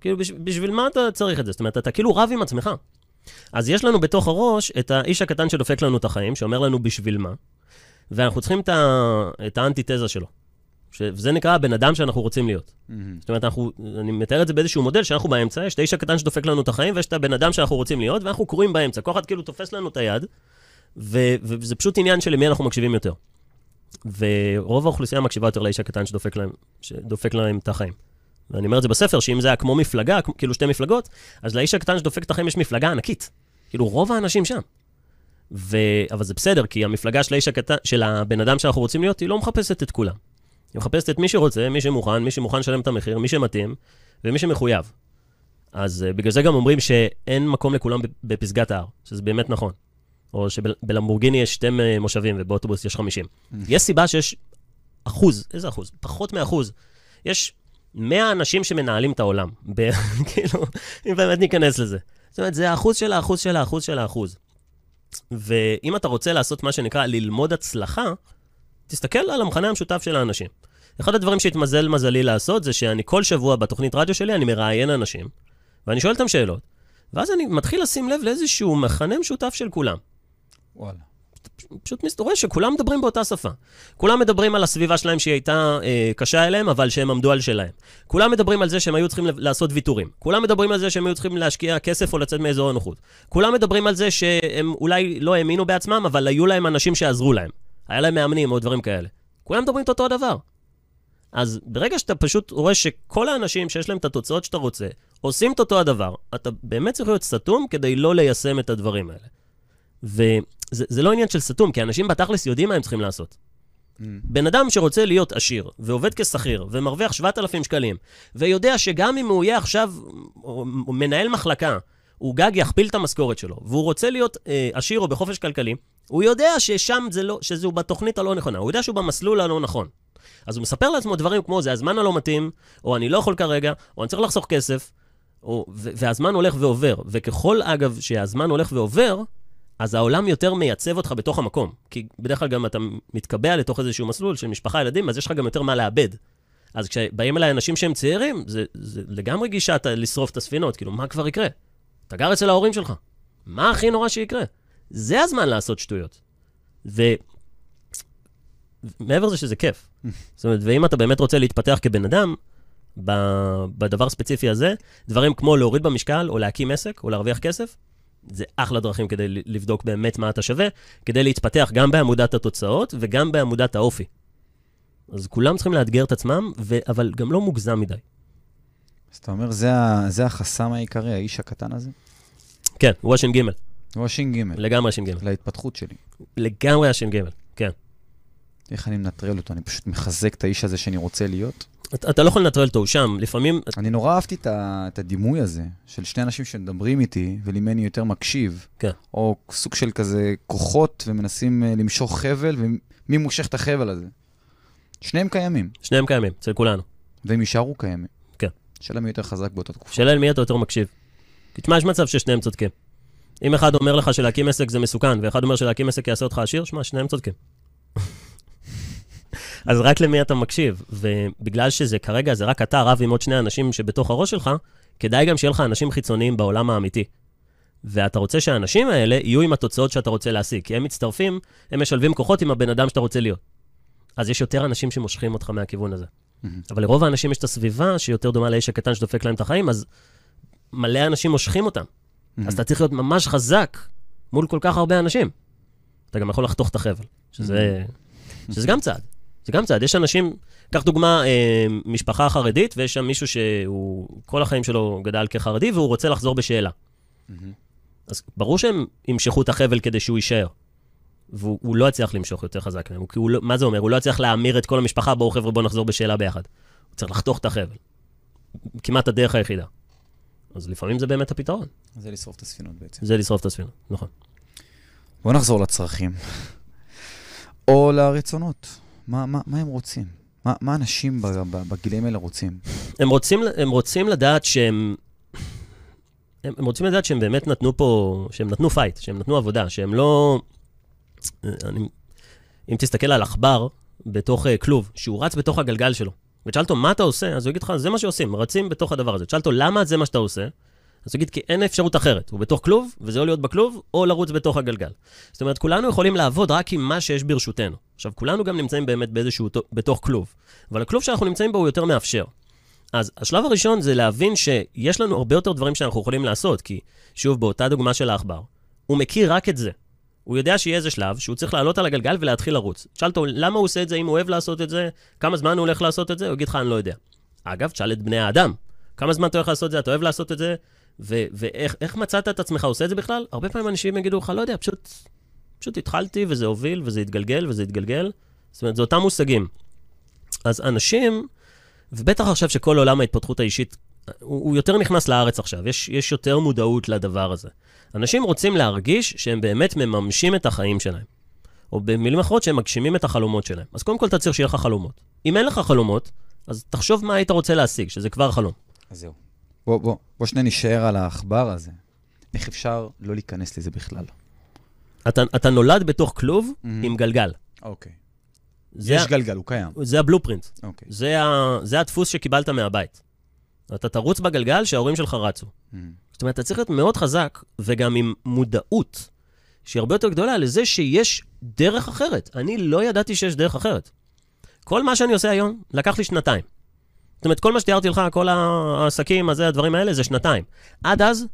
כאילו, בש, בשביל מה אתה צריך את זה? זאת אומרת, אתה כאילו רב עם עצמך. אז יש לנו בתוך הראש את האיש הקטן שדופק לנו את החיים, שאומר לנו בשביל מה, ואנחנו צריכים את, ה, את האנטיתזה שלו. שזה נקרא הבן אדם שאנחנו רוצים להיות. Mm-hmm. זאת אומרת, אנחנו, אני מתאר את זה באיזשהו מודל שאנחנו באמצע, יש את האיש הקטן שדופק לנו את החיים, ויש את הבן אדם שאנחנו רוצים להיות, ואנחנו קרואים באמצע. כל אחד כאילו תופס לנו את היד, ו- וזה פשוט עניין של למי אנחנו מקשיבים יותר. ורוב האוכלוסייה מקשיבה יותר לאיש הקטן שדופק להם, שדופק להם את החיים. ואני אומר את זה בספר, שאם זה היה כמו מפלגה, כאילו שתי מפלגות, אז לאיש הקטן שדופק את החיים יש מפלגה ענקית. כאילו, רוב האנשים שם. ו... אבל זה בסדר, כי המפלגה של האיש הקטן, של הבן אדם שאנחנו רוצים להיות, היא לא מחפשת את כולם. היא מחפשת את מי שרוצה, מי שמוכן, מי שמוכן לשלם את המחיר, מי שמתאים, ומי שמחויב. אז uh, בגלל זה גם אומרים שאין מקום לכולם בפסגת ההר, שזה באמת נכון. או שבלמבורגיני יש שתי מושבים ובאוטובוס יש 50. Mm. יש סיבה שיש אחוז, איזה אחוז? פחות מאחוז. יש 100 אנשים שמנהלים את העולם. <laughs> כאילו, אם באמת ניכנס לזה. זאת אומרת, זה האחוז של האחוז של האחוז של האחוז. ואם אתה רוצה לעשות מה שנקרא ללמוד הצלחה, תסתכל על המכנה המשותף של האנשים. אחד הדברים שהתמזל מזלי לעשות זה שאני כל שבוע בתוכנית רדיו שלי, אני מראיין אנשים, ואני שואל אותם שאלות, ואז אני מתחיל לשים לב לאיזשהו מכנה משותף של כולם. וואלה. פשוט רואה שכולם מדברים באותה שפה. כולם מדברים על הסביבה שלהם שהיא הייתה אה, קשה אליהם, אבל שהם עמדו על שלהם. כולם מדברים על זה שהם היו צריכים לעשות ויתורים. כולם מדברים על זה שהם היו צריכים להשקיע כסף או לצאת מאזור הנוחות. כולם מדברים על זה שהם אולי לא האמינו בעצמם, אבל היו להם אנשים שעזרו להם. היה להם מאמנים או דברים כאלה. כולם מדברים את אותו הדבר. אז ברגע שאתה פשוט רואה שכל האנשים שיש להם את התוצאות שאתה רוצה, עושים את אותו הדבר, אתה באמת צריך להיות סתום כדי לא ליישם את הדברים האלה. וזה לא עניין של סתום, כי אנשים בתכלס יודעים מה הם צריכים לעשות. Mm. בן אדם שרוצה להיות עשיר, ועובד כשכיר, ומרוויח 7,000 שקלים, ויודע שגם אם הוא יהיה עכשיו מנהל מחלקה, הוא גג יכפיל את המשכורת שלו, והוא רוצה להיות אה, עשיר או בחופש כלכלי, הוא יודע ששם זה לא, שזה בתוכנית הלא נכונה, הוא יודע שהוא במסלול הלא נכון. אז הוא מספר לעצמו דברים כמו זה הזמן הלא מתאים, או אני לא יכול כרגע, או אני צריך לחסוך כסף, או, והזמן הולך ועובר. וככל, אגב, שהזמן הולך ועובר, אז העולם יותר מייצב אותך בתוך המקום. כי בדרך כלל גם אתה מתקבע לתוך איזשהו מסלול של משפחה, ילדים, אז יש לך גם יותר מה לאבד. אז כשבאים אליי אנשים שהם צעירים, זה, זה לגמרי גישה לשרוף את הספינות, כאילו, מה כבר יקרה? אתה גר אצל ההורים שלך, מה הכי נורא שיקרה? זה הזמן לעשות שטויות. ומעבר לזה שזה כיף. <laughs> זאת אומרת, ואם אתה באמת רוצה להתפתח כבן אדם, ב- בדבר הספציפי הזה, דברים כמו להוריד במשקל, או להקים עסק, או להרוויח כסף, זה אחלה דרכים כדי לבדוק באמת מה אתה שווה, כדי להתפתח גם בעמודת התוצאות וגם בעמודת האופי. אז כולם צריכים לאתגר את עצמם, ו- אבל גם לא מוגזם מדי. אז אתה אומר, זה, ה- זה החסם העיקרי, האיש הקטן הזה? כן, הוא הש"ג, הוא הש"ג, לגמרי הש"ג. להתפתחות שלי. לגמרי הש"ג, כן. איך אני מנטרל אותו? אני פשוט מחזק את האיש הזה שאני רוצה להיות. אתה, אתה לא יכול לנטרל אותו, הוא שם. לפעמים, אני נורא אהבתי את, ה, את הדימוי הזה, של שני אנשים שמדברים איתי, ולימני יותר מקשיב. כן. או סוג של כזה כוחות, ומנסים אה, למשוך חבל, ומי מושך את החבל הזה? שניהם קיימים, שניהם קיימים, אצל כולנו. והם יישארו קיימים. כן. השאלה מי יותר חזק באותה תקופה. שאלה למי אתה יותר מקשיב. כי תשמע, יש מצב ששניהם צודקים. אם אחד אומר לך שלהקים עסק זה מסוכן, ואחד אומר שלהקים עסק יעשה אותך עשיר, שמע, שניהם צודקים. <laughs> אז רק למי אתה מקשיב, ובגלל שזה כרגע, זה רק אתה רב עם עוד שני אנשים שבתוך הראש שלך, כדאי גם שיהיה לך אנשים חיצוניים בעולם האמיתי. ואתה רוצה שהאנשים האלה יהיו עם התוצאות שאתה רוצה להשיג, כי הם מצטרפים, הם משלבים כוחות עם הבן אדם שאתה רוצה להיות. אז יש יותר אנשים שמושכים אותך מהכיוון הזה. אבל לרוב האנשים יש את הסביבה שיותר דומה לאיש הקטן שדופק להם את החיים, אז מלא אנשים מושכים אותם. אז אתה צריך להיות ממש חזק מול כל כך הרבה אנשים. אתה גם יכול לחתוך את החבל, שזה, שזה גם צעד. זה גם צעד. יש אנשים, קח דוגמה, אה, משפחה חרדית, ויש שם מישהו שהוא כל החיים שלו גדל כחרדי, והוא רוצה לחזור בשאלה. מהמם. אז ברור שהם ימשכו את החבל כדי שהוא יישאר. והוא הוא לא יצליח למשוך יותר חזק מהם. כי הוא לא, מה זה אומר? הוא לא יצליח להמיר את כל המשפחה, בואו חבר'ה, בואו נחזור בשאלה ביחד. הוא צריך לחתוך את החבל. כמעט הדרך היחידה. אז לפעמים זה באמת הפתרון. זה לשרוף את הספינות בעצם. זה לשרוף את הספינה, נכון. בואו נחזור לצרכים. או לרצונות. מה, מה, מה הם רוצים? מה, מה אנשים בגילאים האלה רוצים? הם רוצים, הם רוצים לדעת שהם... הם, הם רוצים לדעת שהם באמת נתנו פה, שהם נתנו fight, שהם נתנו עבודה, שהם לא... אני, אם תסתכל על עכבר בתוך uh, כלוב, שהוא רץ בתוך הגלגל שלו, ותשאל אותו, מה אתה עושה? אז הוא יגיד לך, זה מה שעושים, רצים בתוך הדבר הזה. תשאל אותו, למה זה מה שאתה עושה? אז הוא יגיד, כי אין אפשרות אחרת. הוא בתוך כלוב, וזה או להיות בכלוב, או לרוץ בתוך הגלגל. זאת אומרת, כולנו יכולים לעבוד רק עם מה שיש ברשותנו. עכשיו, כולנו גם נמצאים באמת באיזשהו, בתוך כלוב, אבל הכלוב שאנחנו נמצאים בו הוא יותר מאפשר. אז השלב הראשון זה להבין שיש לנו הרבה יותר דברים שאנחנו יכולים לעשות, כי שוב, באותה דוגמה של העכבר, הוא מכיר רק את זה. הוא יודע שיהיה איזה שלב שהוא צריך לעלות על הגלגל ולהתחיל לרוץ. תשאל אותו, למה הוא עושה את זה, אם הוא אוהב לעשות את זה, כמה זמן הוא הולך לעשות את זה, הוא יגיד לך, אני לא יודע. אגב, תשאל את בני האדם, כמה זמן אתה הולך לעשות את זה, אתה אוהב לעשות את זה, ו- ואיך איך מצאת את עצמך עושה את זה בכלל? הרבה פעמים אנשים יגידו לך, לא יודע, פשוט, פשוט התחלתי וזה הוביל וזה התגלגל וזה התגלגל. זאת אומרת, זה אותם מושגים. אז אנשים, ובטח עכשיו שכל עולם ההתפתחות האישית, הוא, הוא יותר נכנס לארץ עכשיו, יש, יש יותר מודעות לדבר הזה. אנשים רוצים להרגיש שהם באמת מממשים את החיים שלהם. או במילים אחרות, שהם מגשימים את החלומות שלהם. אז קודם כל אתה צריך שיהיה לך חלומות. אם אין לך חלומות, אז תחשוב מה היית רוצה להשיג, שזה כבר חלום. אז זהו. בוא, בוא, בוא שנייה נשאר על העכבר הזה. איך אפשר לא להיכנס לזה בכלל? אתה, אתה נולד בתוך כלוב Mhm. עם גלגל. אוקיי. זה, יש ה- גלגל, הוא קיים. זה הבלופרינט. אוקיי. זה, ה, זה הדפוס שקיבלת מהבית. אתה תרוץ בגלגל שההורים שלך רצו. מהמם. זאת אומרת, אתה צריך להיות מאוד חזק, וגם עם מודעות, שהיא הרבה יותר גדולה לזה שיש דרך אחרת. אני לא ידעתי שיש דרך אחרת. כל מה שאני עושה היום, לקח לי שנתיים. זאת אומרת, כל מה שתיארתי לך, כל העסקים, הזה, הדברים האלה, זה שנתיים. עד אז,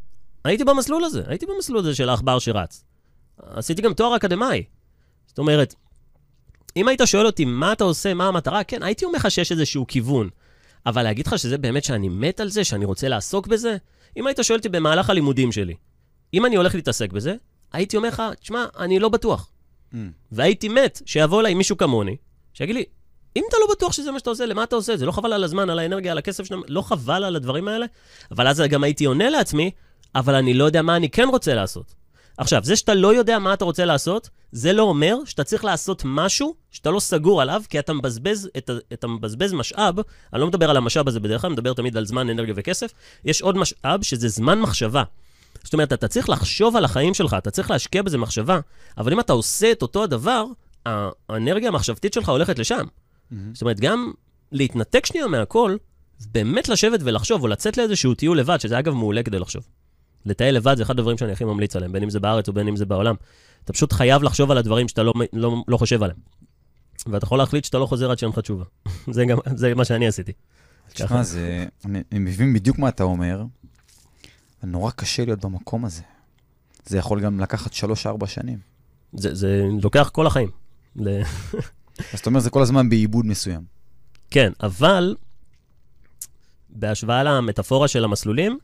הייתי במסלול הזה, הייתי במסלול הזה של העכבר שרץ. עשיתי גם תואר אקדמאי. זאת אומרת, אם היית שואל אותי מה אתה עושה, מה המטרה, כן, הייתי אומר לך שיש איזשהו כיוון. אבל להגיד לך שזה באמת שאני מת על זה, שאני רוצה לעסוק בזה? אם היית שואל אותי במהלך הלימודים שלי, אם אני הולך להתעסק בזה, הייתי אומר לך, תשמע, אני לא בטוח. מהמם. והייתי מת שיבוא אליי מישהו כמוני, שיגיד לי, אם אתה לא בטוח שזה מה שאתה עושה, למה אתה עושה זה? לא חבל על הזמן, על האנרגיה, על הכסף שלנו, לא חבל על הדברים האלה? אבל אז גם הייתי עונה לעצמי, אבל אני לא יודע מה אני כן רוצה לעשות. עכשיו, זה שאתה לא יודע מה אתה רוצה לעשות, זה לא אומר שאתה צריך לעשות משהו שאתה לא סגור עליו, כי אתה מבזבז, את, אתה מבזבז משאב, אני לא מדבר על המשאב הזה בדרך כלל, אני מדבר תמיד על זמן, אנרגיה וכסף. יש עוד משאב שזה זמן מחשבה. זאת אומרת, אתה צריך לחשוב על החיים שלך, אתה צריך להשקיע בזה מחשבה, אבל אם אתה עושה את אותו הדבר, האנרגיה המחשבתית שלך הולכת לשם. זאת אומרת, גם להתנתק שנייה מהכל, באמת לשבת ולחשוב, או לצאת לאיזשהו טיול לבד, שזה אגב מעולה כדי לחשוב. לטייל לבד זה אחד הדברים שאני הכי ממליץ עליהם, בין אם זה בארץ או בין אם זה בעולם. אתה פשוט חייב לחשוב על הדברים שאתה לא, לא, לא חושב עליהם. ואתה יכול להחליט שאתה לא חוזר עד שאין לך תשובה. <laughs> זה, גם, זה מה שאני עשיתי. תשמע. זה... אני, אני מבין בדיוק מה אתה אומר, נורא קשה להיות במקום הזה. זה יכול גם לקחת שלוש-ארבע שנים. זה, זה לוקח כל החיים. <laughs> אז אתה אומר, זה כל הזמן בעיבוד מסוים. כן, אבל בהשוואה למטאפורה של המסלולים,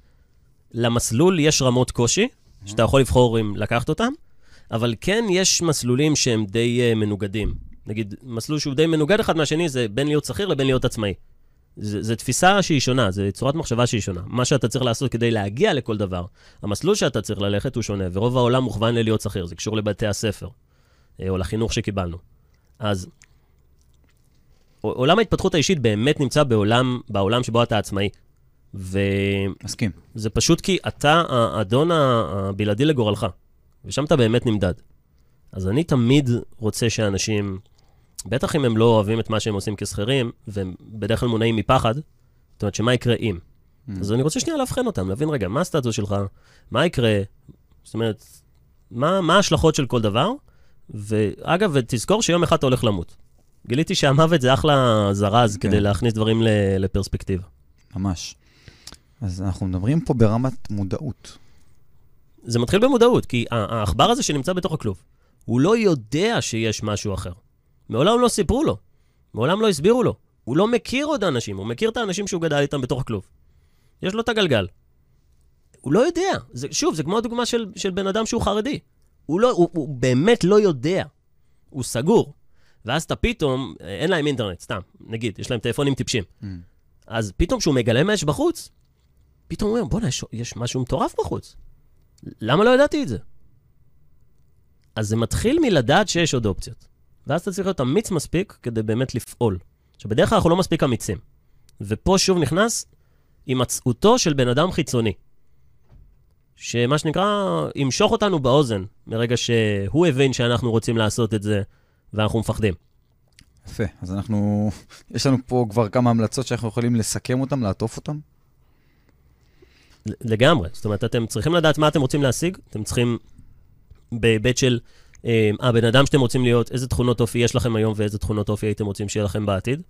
למסלול יש רמות קושי, שאתה יכול לבחור אם לקחת אותם, אבל כן יש מסלולים שהם די uh, מנוגדים. נגיד, מסלול שהוא די מנוגד אחד מהשני זה בין להיות שכיר לבין להיות עצמאי. זו תפיסה שהיא שונה, זו צורת מחשבה שהיא שונה. מה שאתה צריך לעשות כדי להגיע לכל דבר, המסלול שאתה צריך ללכת הוא שונה, ורוב העולם מוכוון ללהיות שכיר, זה קשור לבתי הספר, אה, או לחינוך שקיבלנו. אז עולם ההתפתחות האישית באמת נמצא בעולם, בעולם שבו אתה עצמאי. וזה מסכים. פשוט כי אתה האדון הבלעדי לגורלך, ושם אתה באמת נמדד. אז אני תמיד רוצה שאנשים, בטח אם הם לא אוהבים את מה שהם עושים כשכירים, והם בדרך כלל מונעים מפחד, זאת אומרת, שמה יקרה אם? אז אני רוצה שנייה לאבחן אותם, להבין רגע, מה הסטטוס שלך, מה יקרה, זאת אומרת, מה, ההשלכות של כל דבר, ואגב, ותזכור שיום אחד אתה הולך למות. גיליתי שהמוות זה אחלה זרז כן. כדי להכניס דברים לפרספקטיבה. ממש. אז אנחנו מדברים פה ברמת מודעות. זה מתחיל במודעות, כי העכבר הזה שנמצא בתוך הכלוב, הוא לא יודע שיש משהו אחר. מעולם לא סיפרו לו, מעולם לא הסבירו לו. הוא לא מכיר עוד אנשים, הוא מכיר את האנשים שהוא גדל איתם בתוך הכלוב. יש לו את הגלגל. הוא לא יודע. זה, שוב, זה כמו הדוגמה של, של בן אדם שהוא חרדי. הוא, לא, הוא, הוא באמת לא יודע. הוא סגור. ואז אתה פתאום, אין להם אינטרנט, סתם, נגיד, יש להם טלפונים טיפשים. Mm. אז פתאום כשהוא מגלה מה יש בחוץ, פתאום הוא אומר, בוא'נה, יש, יש משהו מטורף בחוץ. למה לא ידעתי את זה? אז זה מתחיל מלדעת שיש עוד אופציות. ואז אתה צריך להיות אמיץ מספיק כדי באמת לפעול. עכשיו, בדרך כלל אנחנו לא מספיק אמיצים. ופה שוב נכנס הימצאותו של בן אדם חיצוני. שמה שנקרא, ימשוך אותנו באוזן, מרגע שהוא הבין שאנחנו רוצים לעשות את זה, ואנחנו מפחדים. יפה. אז אנחנו, <laughs> יש לנו פה כבר כמה המלצות שאנחנו יכולים לסכם אותן, לעטוף אותן. לגמרי. זאת אומרת, אתם צריכים לדעת מה אתם רוצים להשיג, אתם צריכים בהיבט של אה, הבן אדם שאתם רוצים להיות, איזה תכונות אופי יש לכם היום ואיזה תכונות אופי הייתם רוצים שיהיה לכם בעתיד.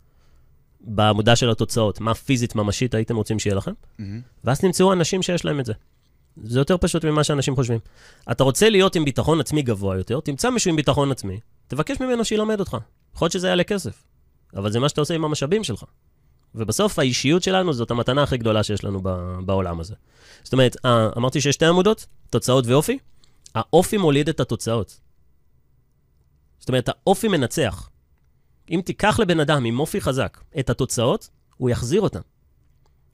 בעמודה של התוצאות, מה פיזית ממשית הייתם רוצים שיהיה לכם, ואז תמצאו אנשים שיש להם את זה. זה יותר פשוט ממה שאנשים חושבים. אתה רוצה להיות עם ביטחון עצמי גבוה יותר, תמצא מישהו עם ביטחון עצמי, תבקש ממנו שילמד אותך. יכול להיות שזה יעלה כסף, אבל זה מה שאתה עושה עם המשאבים שלך. ובסוף האישיות שלנו זאת המתנה הכי גדולה שיש לנו ב- בעולם הזה. זאת אומרת, אה, אמרתי שיש שתי עמודות, תוצאות ואופי. האופי מוליד את התוצאות. זאת אומרת, האופי מנצח. אם תיקח לבן אדם עם אופי חזק את התוצאות, הוא יחזיר אותן.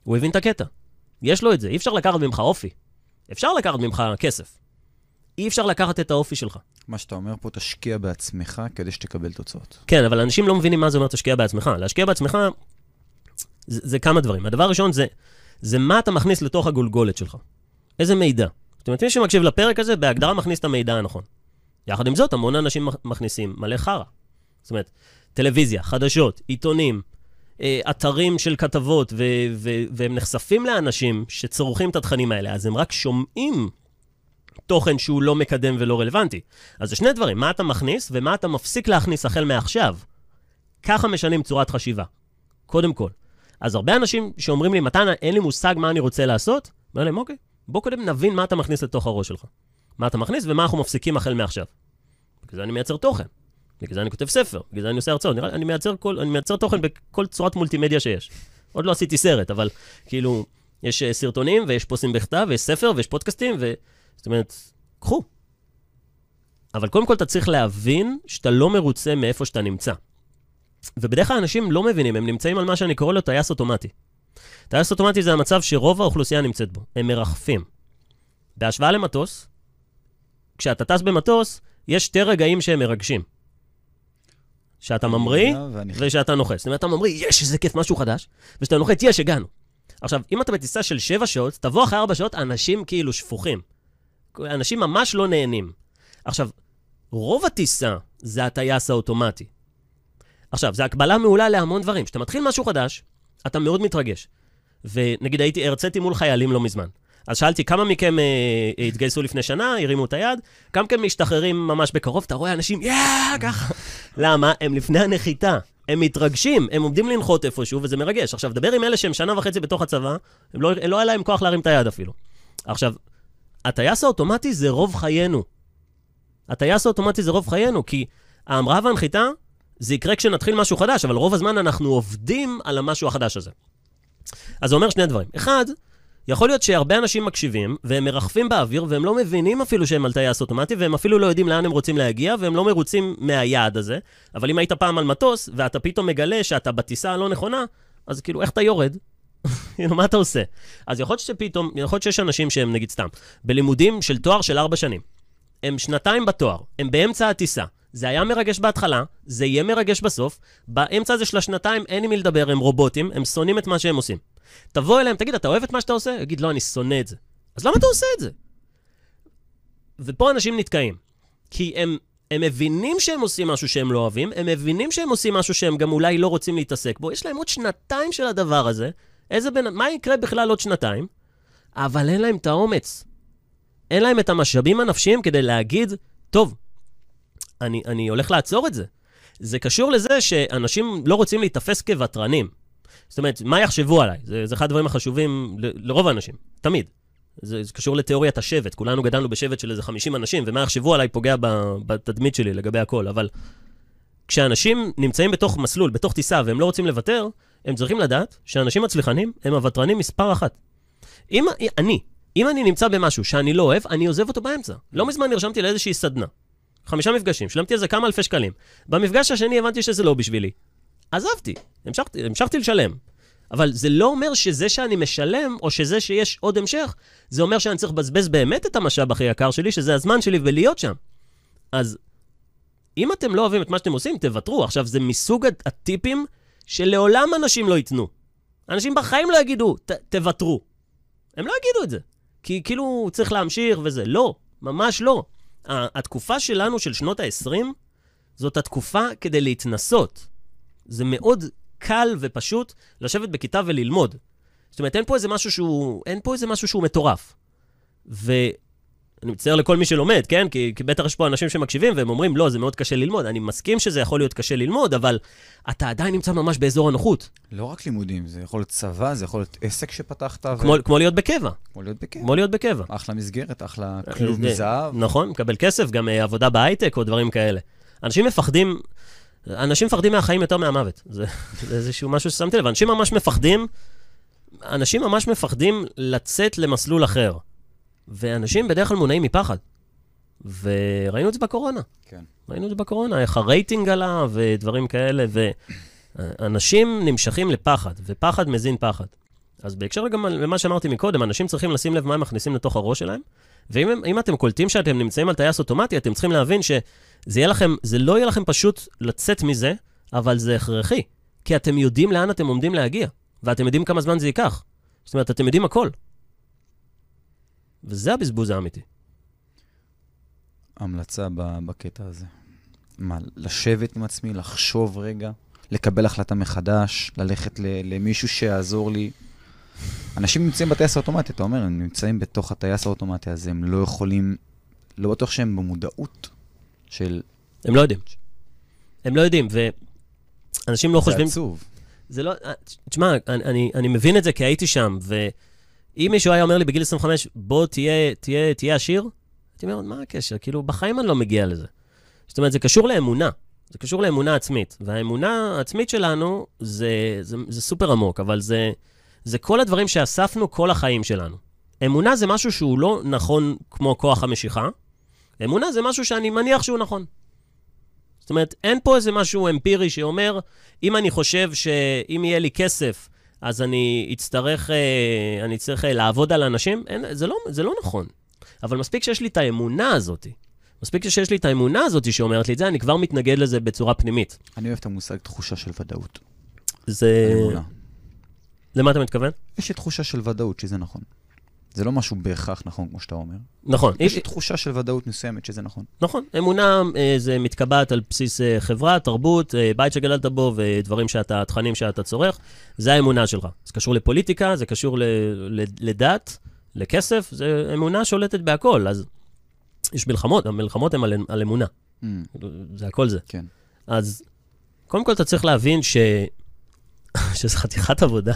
הוא הבין את הקטע. יש לו את זה, אי אפשר לקחת ממך אופי. אפשר לקחת ממך כסף. אי אפשר לקחת את האופי שלך. מה שאתה אומר פה, תשקיע בעצמך כדי שתקבל תוצאות. כן, אבל אנשים לא מבינים מה זה אומר תשקיע בעצמך. להשקיע בעצמך זה, כמה דברים. הדבר הראשון זה, זה מה אתה מכניס לתוך הגולגולת שלך. איזה מידע. זאת אומרת, מי שמקשיב לפרק הזה, בהגדרה מכניס את המידע הנכון. יחד עם זאת, המון אנשים מכ- מכניסים מלא חרא. זאת אומרת, טלוויזיה, חדשות, עיתונים, אה, אתרים של כתבות, ו- ו- והם נחשפים לאנשים שצורכים את התכנים האלה, אז הם רק שומעים תוכן שהוא לא מקדם ולא רלוונטי. אז זה שני דברים, מה אתה מכניס ומה אתה מפסיק להכניס החל מעכשיו. ככה משנים צורת חשיבה, קודם כל. אז הרבה אנשים שאומרים לי, מתן, אין לי מושג מה אני רוצה לעשות, אומר להם, אוקיי, בוא קודם נבין מה אתה מכניס לתוך הראש שלך. מה אתה מכניס ומה אנחנו מפסיקים החל מעכשיו. בגלל זה אני מייצר תוכן. בגלל זה אני כותב ספר, בגלל זה אני עושה הרצאות. אני מייצר, אני מייצר תוכן בכל צורת מולטימדיה שיש. עוד לא עשיתי סרט, אבל כאילו, יש אה, סרטונים ויש פוסטים בכתב ויש ספר ויש פודקאסטים, ו... זאת אומרת, קחו. אבל קודם כל אתה צריך להבין שאתה לא מרוצה מאיפה שאתה נמצא. ובדרך כלל אנשים לא מבינים, הם נמצאים על מה שאני קורא לו טייס אוטומטי. טייס אוטומטי זה המצב שרוב האוכלוסייה נמצאת בו, הם מרחפים. בהשוואה למטוס, כשאתה טס במטוס, יש שתי רגעים שהם מרגשים. שאתה ממריא ואני- ושאתה נוחת. זאת אומרת, אתה ממריא, יש, איזה כיף, משהו חדש, וכשאתה נוחת, יש, הגענו. עכשיו, אם אתה בטיסה של 7 שעות, תבוא אחרי 4 שעות, אנשים כאילו שפוכים. אנשים ממש לא נהנים. עכשיו, רוב הטיסה זה הטייס האוטומטי. עכשיו, זו הקבלה מעולה להמון דברים. כשאתה מתחיל משהו חדש, אתה מאוד מתרגש. ונגיד, הייתי, הרציתי מול חיילים לא מזמן. אז שאלתי, כמה מכם אה, התגייסו לפני שנה, הרימו את היד? כמה מכם משתחררים ממש בקרוב? אתה רואה אנשים, יאה, ככה. למה? הם לפני הנחיתה. הם מתרגשים, הם עומדים לנחות איפשהו, וזה מרגש. עכשיו, דבר עם אלה שהם שנה וחצי בתוך הצבא, הם לא, לא היה להם כוח להרים את היד אפילו. עכשיו, הטייס האוטומטי זה רוב חיינו. הטייס האוטומטי זה רוב חיינו, כי ההמראה והנחיתה, זה יקרה כשנתחיל משהו חדש, אבל רוב הזמן אנחנו עובדים על המשהו החדש הזה. אז זה אומר שני דברים. אחד, יכול להיות שהרבה אנשים מקשיבים, והם מרחפים באוויר, והם לא מבינים אפילו שהם על טייס אוטומטי, והם אפילו לא יודעים לאן הם רוצים להגיע, והם לא מרוצים מהיעד הזה. אבל אם היית פעם על מטוס, ואתה פתאום מגלה שאתה בטיסה הלא נכונה, אז כאילו, איך אתה יורד? <laughs> כאילו, מה אתה עושה? אז יכול להיות שפתאום, יכול להיות שיש אנשים שהם, נגיד סתם, בלימודים של תואר של ארבע שנים. הם שנתיים בתואר, הם באמצע הטיסה. זה היה מרגש בהתחלה, זה יהיה מרגש בסוף. באמצע הזה של השנתיים אין עם מי לדבר, הם רובוטים, הם שונאים את מה שהם עושים. תבוא אליהם, תגיד, אתה אוהב את מה שאתה עושה? יגיד, לא, אני שונא את זה. אז למה אתה עושה את זה? ופה אנשים נתקעים. כי הם, הם מבינים שהם עושים משהו שהם לא אוהבים, הם מבינים שהם עושים משהו שהם גם אולי לא רוצים להתעסק בו, יש להם עוד שנתיים של הדבר הזה, איזה בן... מה יקרה בכלל עוד שנתיים? אבל אין להם את האומץ. אין להם את המשאבים הנפשיים כדי להגיד, טוב, אני, אני הולך לעצור את זה. זה קשור לזה שאנשים לא רוצים להיתפס כוותרנים. זאת אומרת, מה יחשבו עליי? זה, זה אחד הדברים החשובים ל, לרוב האנשים, תמיד. זה, זה קשור לתיאוריית השבט. כולנו גדלנו בשבט של איזה 50 אנשים, ומה יחשבו עליי פוגע ב, בתדמית שלי לגבי הכל. אבל כשאנשים נמצאים בתוך מסלול, בתוך טיסה, והם לא רוצים לוותר, הם צריכים לדעת שאנשים מצליחנים הם הוותרנים מספר אחת. אם אני, אם אני נמצא במשהו שאני לא אוהב, אני עוזב אותו באמצע. לא מזמן נרשמתי לאיזושהי סדנה. חמישה מפגשים, שילמתי על זה כמה אלפי שקלים. במפגש השני הבנתי שזה לא בשבילי. עזבתי, המשכתי, המשכתי לשלם. אבל זה לא אומר שזה שאני משלם, או שזה שיש עוד המשך, זה אומר שאני צריך לבזבז באמת את המשאב הכי יקר שלי, שזה הזמן שלי ולהיות שם. אז אם אתם לא אוהבים את מה שאתם עושים, תוותרו. עכשיו, זה מסוג הטיפים שלעולם אנשים לא ייתנו. אנשים בחיים לא יגידו, "ת- תוותרו. הם לא יגידו את זה. כי כאילו צריך להמשיך וזה. לא, ממש לא. התקופה שלנו, של שנות ה-20, זאת התקופה כדי להתנסות. זה מאוד קל ופשוט לשבת בכיתה וללמוד. זאת אומרת, אין פה איזה משהו שהוא, אין פה איזה משהו שהוא מטורף. ואני מצטער לכל מי שלומד, כן? כי, כי בטח יש פה אנשים שמקשיבים והם אומרים, לא, זה מאוד קשה ללמוד. אני מסכים שזה יכול להיות קשה ללמוד, אבל אתה עדיין נמצא ממש באזור הנוחות. לא רק לימודים, זה יכול להיות צבא, זה יכול להיות עסק שפתחת. ו- כמו, כמו להיות בקבע. כמו להיות בכיף. כמו להיות בקבע. אחלה מסגרת, אחלה כלוב אה, מזהב. נכון, מקבל כסף, גם אה, עבודה בהייטק או דברים כאלה. אנשים מפחדים, אנשים מפחדים מהחיים יותר מהמוות. זה, <laughs> זה איזשהו משהו ששמתי לב. אנשים ממש מפחדים, אנשים ממש מפחדים לצאת למסלול אחר. ואנשים בדרך כלל מונעים מפחד. וראינו את זה בקורונה. כן. ראינו את זה בקורונה, איך הרייטינג עלה ודברים כאלה, ואנשים נמשכים לפחד, ופחד מזין פחד. אז בהקשר גם למה שאמרתי מקודם, אנשים צריכים לשים לב מה הם מכניסים לתוך הראש שלהם, ואם אתם קולטים שאתם נמצאים על טייס אוטומטי, אתם צריכים להבין שזה יהיה לכם, זה לא יהיה לכם פשוט לצאת מזה, אבל זה הכרחי. כי אתם יודעים לאן אתם עומדים להגיע, ואתם יודעים כמה זמן זה ייקח. זאת אומרת, אתם יודעים הכל. וזה הבזבוז האמיתי. המלצה בקטע הזה. מה, לשבת עם עצמי, לחשוב רגע, לקבל החלטה מחדש, ללכת למישהו שיעזור לי. אנשים נמצאים בטייס האוטומטי, אתה אומר, הם נמצאים בתוך הטייס האוטומטי הזה, הם לא יכולים, לא בטוח שהם במודעות של... הם לא יודעים. הם לא יודעים, ואנשים לא זה חושבים... עצוב. זה לא... תשמע, אני, אני, אני מבין את זה כי הייתי שם, ואם מישהו היה אומר לי בגיל 25, בוא תהיה, תהיה, תהיה עשיר, הייתי אומר, מה הקשר? כאילו, בחיים אני לא מגיע לזה. זאת אומרת, זה קשור לאמונה. זה קשור לאמונה עצמית. והאמונה העצמית שלנו זה, זה, זה סופר עמוק, אבל זה, זה כל הדברים שאספנו כל החיים שלנו. אמונה זה משהו שהוא לא נכון כמו כוח המשיכה, אמונה זה משהו שאני מניח שהוא נכון. זאת אומרת, אין פה איזה משהו אמפירי שאומר, אם אני חושב שאם יהיה לי כסף, אז אני אצטרך, אה, אני אצטרך אה, לעבוד על אנשים, אין, זה, לא, זה לא נכון. אבל מספיק שיש לי את האמונה הזאת, מספיק שיש לי את האמונה הזאת שאומרת לי את זה, אני כבר מתנגד לזה בצורה פנימית. אני אוהב את המושג תחושה של ודאות. זה... אמונה. למה אתה מתכוון? יש לי תחושה של ודאות שזה נכון. זה לא משהו בהכרח נכון, כמו שאתה אומר. נכון. יש לי תחושה של ודאות מסוימת שזה נכון. נכון, אמונה אה, זה מתקבעת על בסיס אה, חברה, תרבות, אה, בית שגדלת בו ודברים שאתה, תכנים שאתה צורך, זה האמונה שלך. זה קשור לפוליטיקה, זה קשור ל, ל, לדת, לכסף, זה אמונה שולטת בהכל, אז יש מלחמות, המלחמות הן על, על אמונה, Mm, זה הכל זה. כן. אז קודם כל אתה צריך להבין ש... <laughs> שזה חתיכת עבודה.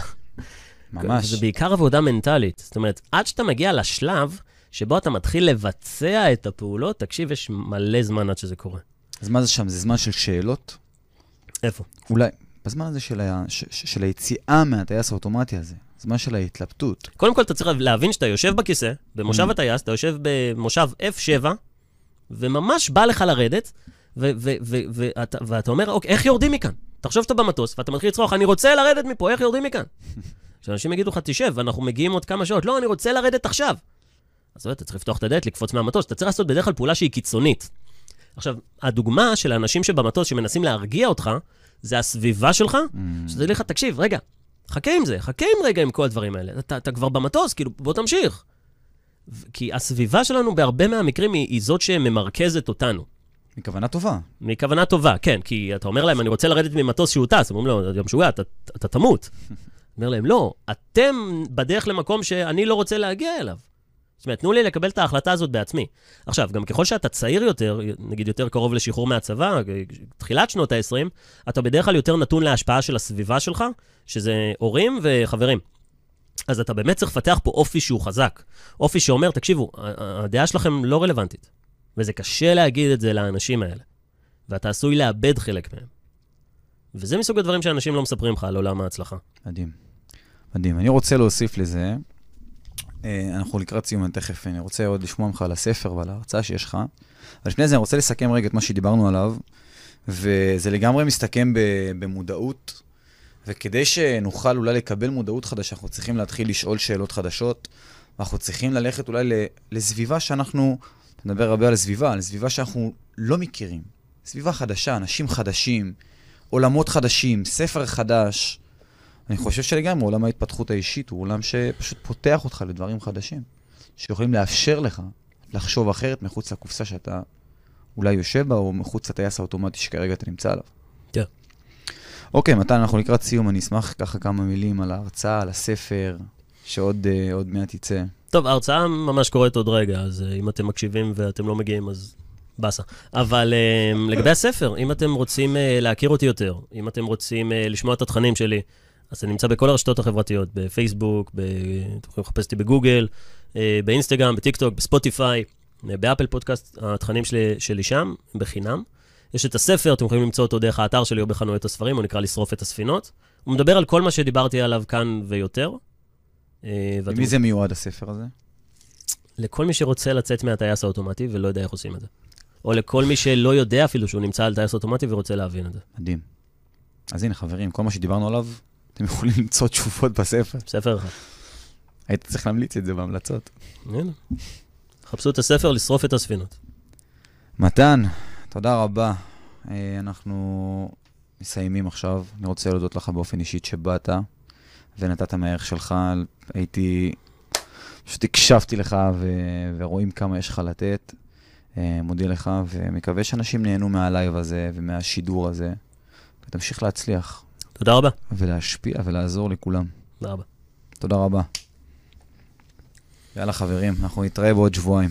ממש. זה בעיקר עבודה מנטלית. זאת אומרת, עד שאתה מגיע לשלב שבו אתה מתחיל לבצע את הפעולות, תקשיב, יש מלא זמן עד שזה קורה. אז מה זה שם? זה זמן של שאלות? איפה? אולי, בזמן הזה של, ה... ש... ש- של היציאה מהטייס האוטומטי הזה, זמן של ההתלבטות. קודם כל, אתה צריך להבין שאתה יושב בכיסא, במושב Mm. הטייס, אתה יושב במושב F7, וממש בא לך לרדת, ו- ו- ו- ואתה, ואתה אומר, אוקיי, איך יורדים מכאן? תחשוב שאתה במטוס, ואתה מתחיל לצרוח, אני רוצה לרדת מפה, איך יורדים מכאן? <laughs> שאנשים יגידו לך, תשב, אנחנו מגיעים עוד כמה שעות. לא, אני רוצה לרדת עכשיו. אז אתה צריך לפתוח את הדלת, לקפוץ מהמטוס. אתה צריך לעשות בדרך כלל פעולה שהיא קיצונית. עכשיו, הדוגמה של האנשים שבמטוס שמנסים להרגיע אותך, זה הסביבה שלך, Mm, שזה לך, תקשיב, רגע, חכה עם זה, חכה עם רגע עם כל הדברים האלה. אתה, אתה כבר במטוס, כאילו, בוא תמשיך. כי הסביבה שלנו בהרבה מהמקרים היא, היא זאת שממרכזת אותנו. מכוונה טובה. מכוונה טובה, כן, כי אתה אומר להם, אני רוצה לרדת ממטוס שהוא טס, הם אומרים לו, אתה משוגע, אתה, אתה תמות. <laughs> אומר להם, לא, אתם בדרך למקום שאני לא רוצה להגיע אליו. זאת אומרת, תנו לי לקבל את ההחלטה הזאת בעצמי. עכשיו, גם ככל שאתה צעיר יותר, נגיד יותר קרוב לשחרור מהצבא, תחילת שנות ה-20, אתה בדרך כלל יותר נתון להשפעה של הסביבה שלך, שזה הורים וחברים. אז אתה באמת צריך לפתח פה אופי שהוא חזק. אופי שאומר, תקשיבו, הדעה שלכם לא רלוונטית. וזה קשה להגיד את זה לאנשים האלה. ואתה עשוי לאבד חלק מהם. וזה מסוג הדברים שאנשים לא מספרים לך על עולם ההצלחה. מדהים. מדהים. אני רוצה להוסיף לזה, אה, אנחנו לקראת סיום, אני תכף, אני רוצה עוד לשמוע ממך על הספר ועל ההרצאה שיש לך. אבל לפני זה אני רוצה לסכם רגע את מה שדיברנו עליו, וזה לגמרי מסתכם במודעות, וכדי שנוכל אולי לקבל מודעות חדשה, אנחנו צריכים להתחיל לשאול שאלות חדשות, ואנחנו צריכים ללכת אולי לסביבה שאנחנו, מדבר הרבה על סביבה, על סביבה שאנחנו לא מכירים. סביבה חדשה, אנשים חדשים, עולמות חדשים, ספר חדש. אני חושב שלגמרי עולם ההתפתחות האישית הוא עולם שפשוט פותח אותך לדברים חדשים, שיכולים לאפשר לך לחשוב אחרת מחוץ לקופסה שאתה אולי יושב בה, או מחוץ לטייס האוטומטי שכרגע אתה נמצא עליו. כן. אוקיי, מתן, אנחנו לקראת סיום, אני אשמח ככה כמה מילים על ההרצאה, על הספר, שעוד עוד מעט יצא. טוב, ההרצאה ממש קורית עוד רגע, אז uh, אם אתם מקשיבים ואתם לא מגיעים, אז באסה. אבל uh, לגבי הספר, אם אתם רוצים uh, להכיר אותי יותר, אם אתם רוצים uh, לשמוע את התכנים שלי, אז אני נמצא בכל הרשתות החברתיות, בפייסבוק, ב... אתם יכולים לחפש אותי בגוגל, uh, באינסטגרם, בטיקטוק, בספוטיפיי, uh, באפל פודקאסט, התכנים שלי, שלי שם, בחינם. יש את הספר, אתם יכולים למצוא אותו דרך האתר שלי או בחנויות הספרים, הוא נקרא לשרוף את הספינות. הוא מדבר על כל מה שדיברתי עליו כאן ויותר. אה, למי זה מיועד הספר הזה? לכל מי שרוצה לצאת מהטייס האוטומטי ולא יודע איך עושים את זה. או לכל מי שלא יודע אפילו שהוא נמצא על טייס אוטומטי ורוצה להבין את זה. מדהים. אז הנה, חברים, כל מה שדיברנו עליו, אתם יכולים למצוא תשובות בספר. ספר אחד. היית צריך להמליץ את זה בהמלצות. הנה. חפשו את הספר, לשרוף את הספינות. מתן, תודה רבה. אה, אנחנו מסיימים עכשיו. אני רוצה להודות לך באופן אישית שבאת ונתת מהערך שלך. הייתי, פשוט הקשבתי לך ו- ורואים כמה יש לך לתת. אה, מודה לך ומקווה שאנשים נהנו מהלייב הזה ומהשידור הזה. ותמשיך להצליח תודה רבה. ולהשפיע ולעזור לכולם. תודה רבה. תודה רבה. יאללה חברים, אנחנו נתראה בעוד שבועיים.